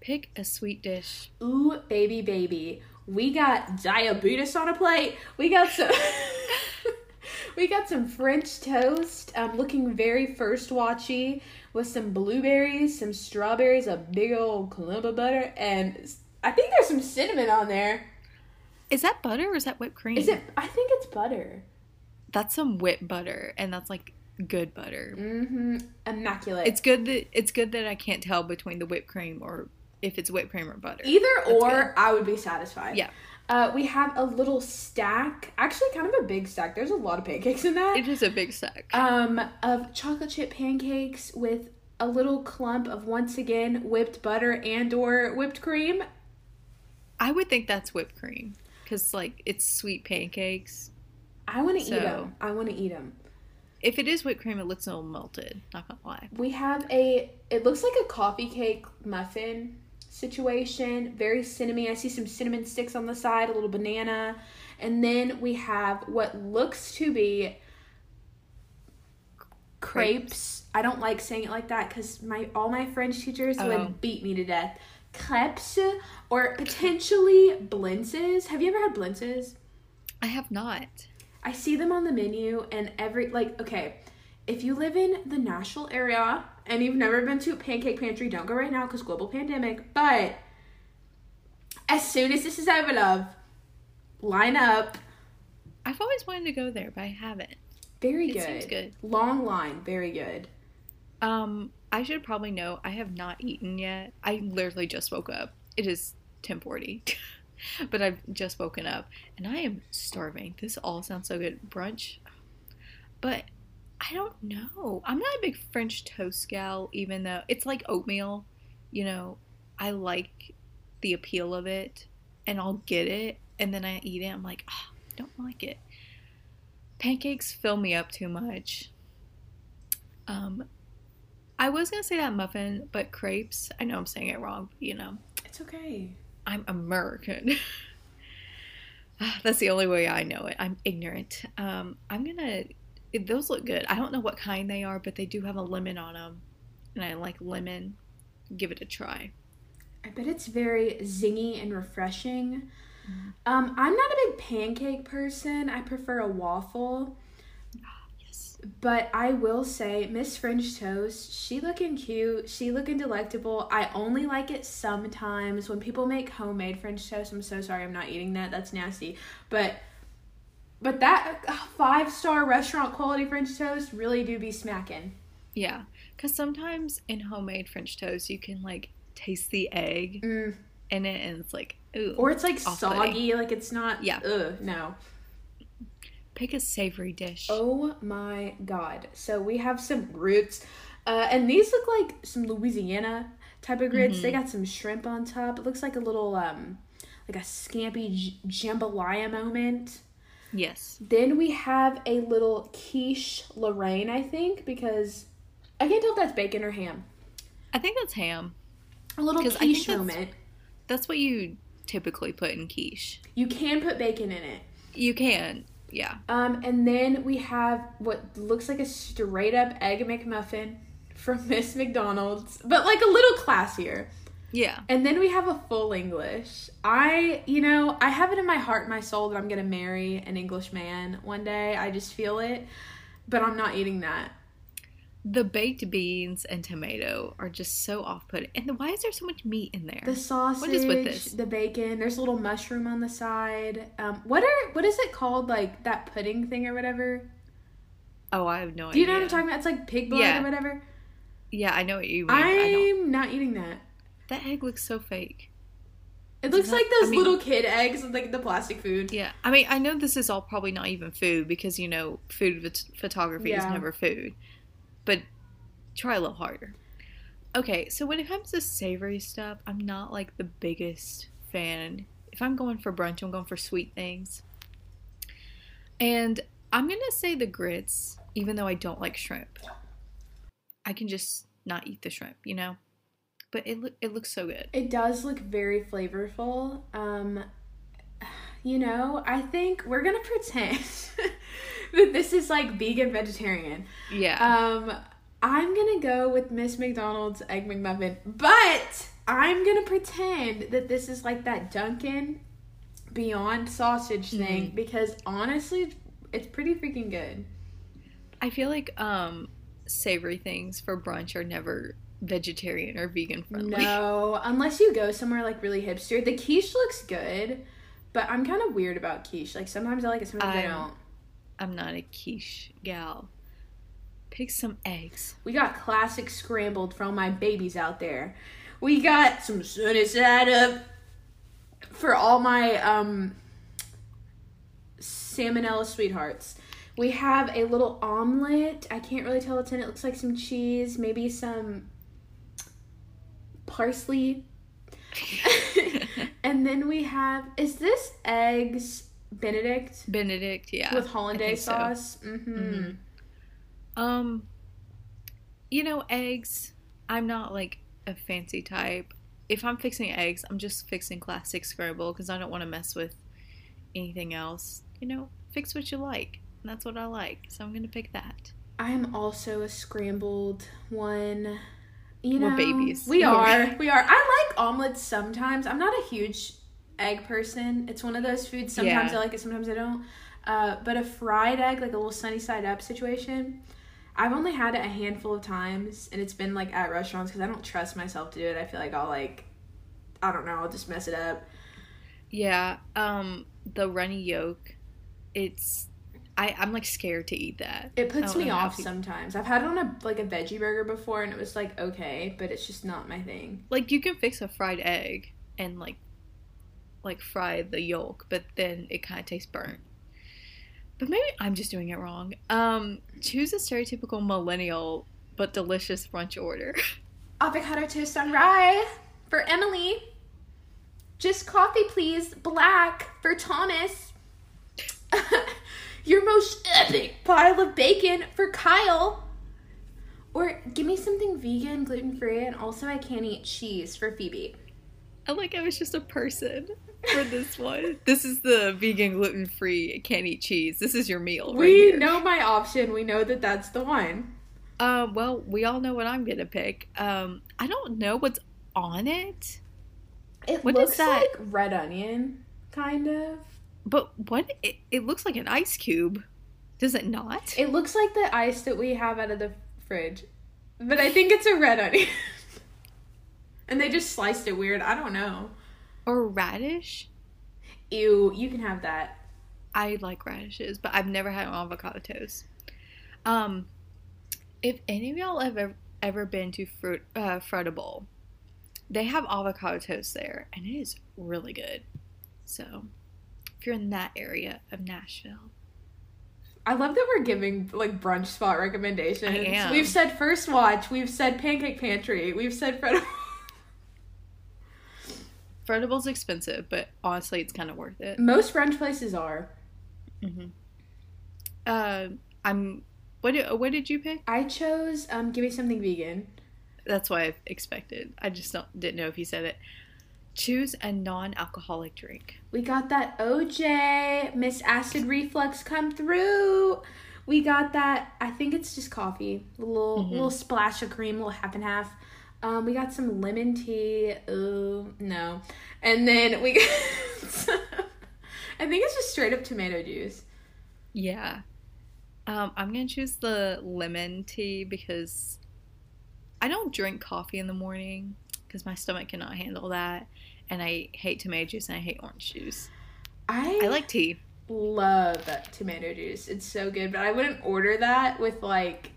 Pick a sweet dish. Ooh, baby, baby. We got diabetes on a plate. We got some. we got some French toast. Um, looking very first watchy with some blueberries, some strawberries, a big old clump of butter, and I think there's some cinnamon on there. Is that butter or is that whipped cream? Is it? I think it's butter. That's some whipped butter, and that's like good butter. Mm-hmm. Immaculate. It's good that it's good that I can't tell between the whipped cream or if it's whipped cream or butter. Either That's or, good. I would be satisfied. Yeah. Uh, we have a little stack, actually kind of a big stack. There's a lot of pancakes in that. It is a big stack. um, of chocolate chip pancakes with a little clump of once again whipped butter and or whipped cream. I would think that's whipped cream because like it's sweet pancakes. I want to So- eat them. I want to eat them. If it is whipped cream, it looks a little melted. Not gonna lie. We have a. It looks like a coffee cake muffin situation. Very cinnamon. I see some cinnamon sticks on the side, a little banana, and then we have what looks to be crepes. I don't like saying it like that because my all my French teachers Oh. would beat me to death. Crepes or potentially blintzes. Have you ever had blintzes? I have not. I see them on the menu and every like okay, if you live in the Nashville area and you've never been to Pancake Pantry, don't go right now because global pandemic. But as soon as this is over, love, line up. I've always wanted to go there, but I haven't. Very It good. seems good. Long line, very good. Um, I should probably know I have not eaten yet. I literally just woke up. It is ten forty, but I've just woken up and I am starving. This all sounds so good. Brunch, but I don't know. I'm not a big French toast gal, even though it's like oatmeal. You know, I like the appeal of it, and I'll get it, and then I eat it. I'm like, oh, I don't like it. pancakes fill me up too much. Um, I was gonna say that muffin, but crepes. I know I'm saying it wrong. But, you know, It's okay. I'm American. That's the only way I know it. I'm ignorant. Um, I'm gonna. Those look good. I don't know what kind they are, but they do have a lemon on them, and I like lemon. Give it a try. I bet it's very zingy and refreshing. Um, I'm not a big pancake person. I prefer a waffle. Yes. But I will say, Miss French Toast, she looking cute. She looking delectable. I only like it sometimes when people make homemade French toast. I'm so sorry, I'm not eating that. That's nasty. But but that five star restaurant quality French toast really do be smacking. Yeah, because sometimes in homemade French toast, you can like taste the egg Mm. in it, and it's like, ooh. Or it's like soggy, like it's not. Yeah. Ugh, no. pick a savory dish. Oh my god. So we have some grits. Uh, and these look like some Louisiana type of grits. They got some shrimp on top. It looks like a little um like a scampi j- jambalaya moment. Yes. Then we have a little quiche Lorraine, I think, because I can't tell if that's bacon or ham. I think that's ham. A little 'Cause I think quiche that's- moment. That's what you typically put in quiche. You can put bacon in it. You can, yeah. Um, and then we have what looks like a straight up egg McMuffin from Miss McDonald's, but like a little classier. Yeah. And then we have a full English. I, you know, I have it in my heart and my soul that I'm going to marry an English man one day. I just feel it. But I'm not eating that. The baked beans and tomato are just so off putting. And why is there so much meat in there? The sausage, is with this? the bacon, there's a little mushroom on the side. Um, what are what is it called like that pudding thing or whatever? oh, I have no idea. Do you know what I'm talking about? It's like pig blood Yeah. or whatever. Yeah, I know what you mean. I'm not eating that. That egg looks so fake. It looks like those I mean- little kid eggs with like the plastic food. Yeah, I mean, I know this is all probably not even food because you know, food phot- photography is Yeah. never food. But try a little harder. Okay, so when it comes to savory stuff, I'm not like the biggest fan. If I'm going for brunch, I'm going for sweet things. And I'm gonna say the grits, even though I don't like shrimp. I can just not eat the shrimp, you know. But it look it looks so good. It does look very flavorful. Um, you know, I think we're gonna pretend that this is like vegan vegetarian. Yeah. Um, I'm gonna go with Miss McDonald's Egg McMuffin, but I'm gonna pretend that this is like that Dunkin' Beyond sausage thing because honestly, it's pretty freaking good. I feel like um savory things for brunch are never vegetarian or vegan friendly. No, unless you go somewhere like really hipster. The quiche looks good, but I'm kind of weird about quiche. Like sometimes I like it, sometimes I, I'm- don't. I'm not a quiche gal. Pick some eggs. We got classic scrambled for all my babies out there. We got some sunny side up for all my um salmonella sweethearts. We have a little omelet. I can't really tell what's in it. It looks like some cheese, maybe some parsley. and then we have is this eggs Benedict Benedict, yeah. with hollandaise think so. sauce? Mm-hmm. Mhm. Um you know, eggs, I'm not like a fancy type. If I'm fixing eggs, I'm just fixing classic scramble because I don't want to mess with anything else. You know, fix what you like. And that's what I like. So I'm going to pick that. I am also a scrambled one. You know, We're babies. We We're We are. I like omelets sometimes. I'm not a huge egg person. It's one of those foods. Sometimes Yeah. I like it. Sometimes I don't. Uh, but a fried egg, like a little sunny side up situation, I've only had it a handful of times, and it's been like at restaurants because I don't trust myself to do it. I feel like I'll like, I don't know, I'll just mess it up. Yeah, um, the runny yolk, it's I I'm like scared to eat that. It puts me off sometimes. I've had it on a like a veggie burger before, and it was like okay, but it's just not my thing. Like you can fix a fried egg and like like fry the yolk, but then it kind of tastes burnt. But maybe I'm just doing it wrong. Um, choose a stereotypical millennial but delicious brunch order. avocado toast on rye for Emily. Just coffee, please. Black for Thomas. your most epic pile of bacon for Kyle. Or give me something vegan, gluten free, and also I can't eat cheese for Phoebe. I like I was just a person for this one. This is the vegan, gluten free, can't eat cheese. This is your meal. right we here. know my option. We know that that's the one. Um, well, we all know what I'm gonna pick. Um, I don't know what's on it, It What looks that? like red onion, kind of. But what? It, it looks like an ice cube. Does it not? It looks like the ice that we have out of the fridge, but I think it's a red onion. and they just sliced it weird. I don't know. or radish? Ew, you can have that. I like radishes, but I've never had avocado toast. Um, if any of y'all have ever, ever been to Fruit uh, Fruitable, they have avocado toast there, and it is really good. So, if you're in that area of Nashville, I love that we're giving like brunch spot recommendations. We've said First Watch, we've said Pancake Pantry, we've said Fred. Fruitable's expensive, but honestly, it's kind of worth it. Most brunch places are. hmm Uh, I'm. What did, what did you pick? I chose um give me something vegan. That's what I expected. I just don't, didn't know if you said it. Choose a non-alcoholic drink. We got that OJ Miss Acid Reflux come through. We got that. I think it's just coffee. A little Mhm. little splash of cream, a little half and half. Um, we got some lemon tea. Ooh, no. And then we got some, I think it's just straight up tomato juice. Yeah. Um, I'm gonna choose the lemon tea because I don't drink coffee in the morning because my stomach cannot handle that, and I hate tomato juice and I hate orange juice. I I like tea. love tomato juice. It's so good, but I wouldn't order that with like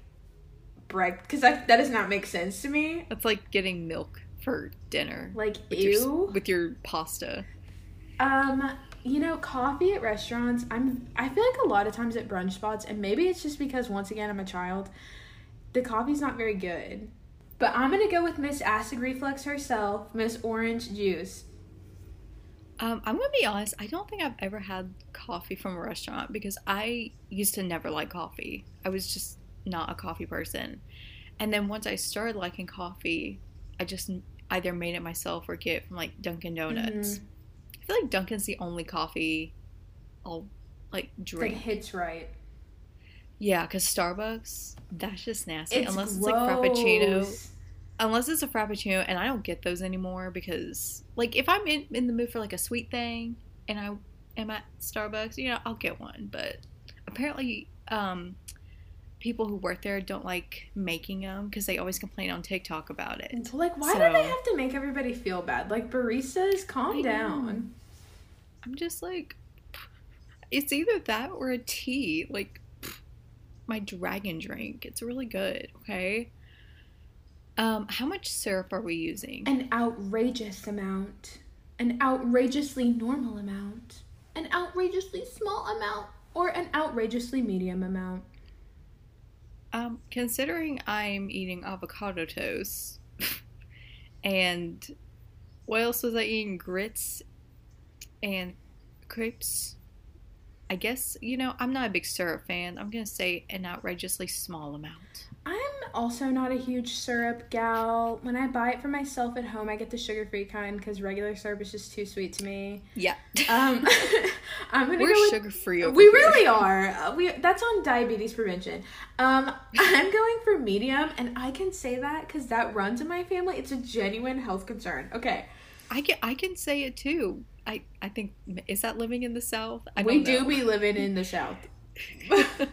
bread because that that does not make sense to me. It's like getting milk for dinner Like with your, ew. with your pasta. Um, you know, coffee at restaurants. I'm. I feel like a lot of times at brunch spots, and maybe it's just because once again I'm a child. The coffee's not very good. But I'm gonna go with Miss Acid Reflux herself, Miss Orange Juice. Um, I'm gonna be honest. I don't think I've ever had coffee from a restaurant because I used to never like coffee. I was just not a coffee person, and then once I started liking coffee, I just either made it myself or get it from like Dunkin' Donuts. Mhm. I feel like Dunkin's the only coffee I'll like That drink. hits right. Yeah, because Starbucks, that's just nasty. It's Unless it's like Frappuccino. Unless it's a Frappuccino, and I don't get those anymore because, like, if I'm in, in the mood for like a sweet thing and I am at Starbucks, you know, I'll get one. But apparently, um, people who work there don't like making them because they always complain on TikTok about it. Like, why do So- they have to make everybody feel bad? Like baristas, calm I know. down. I'm just like, it's either that or a tea. Like, my dragon drink. It's really good, okay? Um, how much syrup are we using? An outrageous amount. An outrageously normal amount. An outrageously small amount. Or an outrageously medium amount. Um, considering I'm eating avocado toast, and what else was I eating? Grits and crepes. I guess you know I'm not a big syrup fan. I'm gonna say an outrageously small amount. I'm also not a huge syrup gal. When I buy it for myself at home, I get the sugar free kind because regular syrup is just too sweet to me. Yeah, Um, I'm gonna we're go sugar free over we here. really are. Uh, we that's on diabetes prevention. Um, I'm going for medium, and I can say that because that runs in my family. It's a genuine health concern. Okay, I can I can say it too. I I think is that living in the South? I we do be living in the south.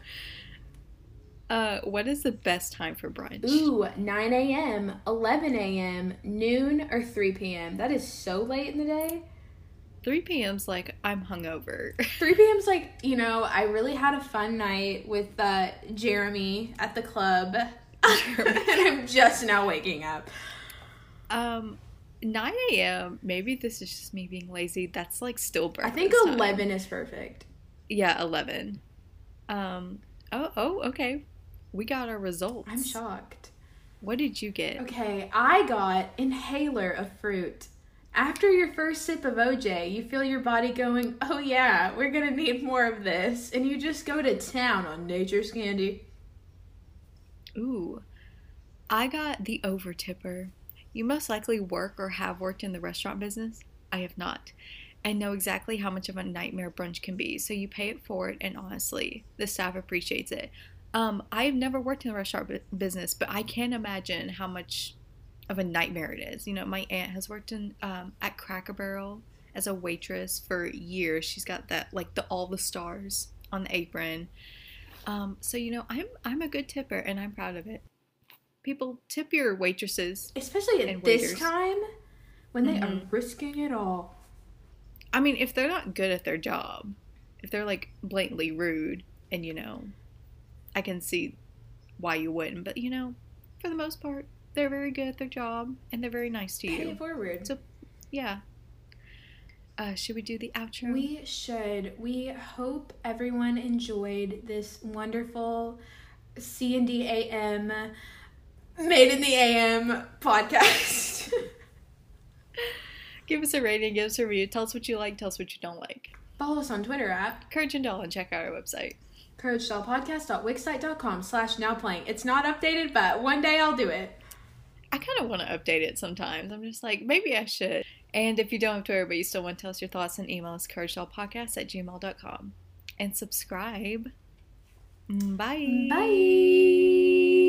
uh, what is the best time for brunch? Ooh, 9 a.m., 11 a.m., noon, or 3 p.m. That is so late in the day. 3 p.m.'s like I'm hungover. 3 p.m.'s like, you know, I really had a fun night with uh, Jeremy at the club. and I'm just now waking up. um, 9 a.m. Maybe this is just me being lazy. That's like still perfect. I breakfast. think time. 11 is perfect. Yeah, 11. Um. Oh. Oh. Okay. We got our results. I'm shocked. What did you get? Okay, I got inhaler of fruit. After your first sip of OJ, you feel your body going, oh yeah, we're gonna need more of this. And you just go to town on nature's candy. Ooh, I got the over tipper. You most likely work or have worked in the restaurant business. I have not. And know exactly how much of a nightmare brunch can be, so you pay it forward, and honestly, the staff appreciates it. Um, I've never worked in the restaurant bu- business, but I can imagine how much of a nightmare it is. You know, my aunt has worked in um, at Cracker Barrel as a waitress for years. She's got that like the all the stars on the apron. Um, so you know, I'm I'm a good tipper, and I'm proud of it. People tip your waitresses. Especially at this time when they are Mhm. risking it all. I mean, if they're not good at their job, if they're like blatantly rude, and you know, I can see why you wouldn't. But you know, for the most part, they're very good at their job, and they're very nice to you. it forward. So- Yeah. Uh, should we do the outro? We should. We hope everyone enjoyed this wonderful C and D AM Made in the AM podcast. give us a rating, give us a review, tell us what you like, tell us what you don't like. Follow us on Twitter at Courage and Doll, and check out our website. couragestallpodcast.wixsite.com slash now playing. It's not updated, but one day I'll do it. I kind of want to update it sometimes. I'm just like, maybe I should. And if you don't have Twitter, but you still want to tell us your thoughts, then email us couragedollpodcast at gmail.com. And subscribe. Bye. Bye.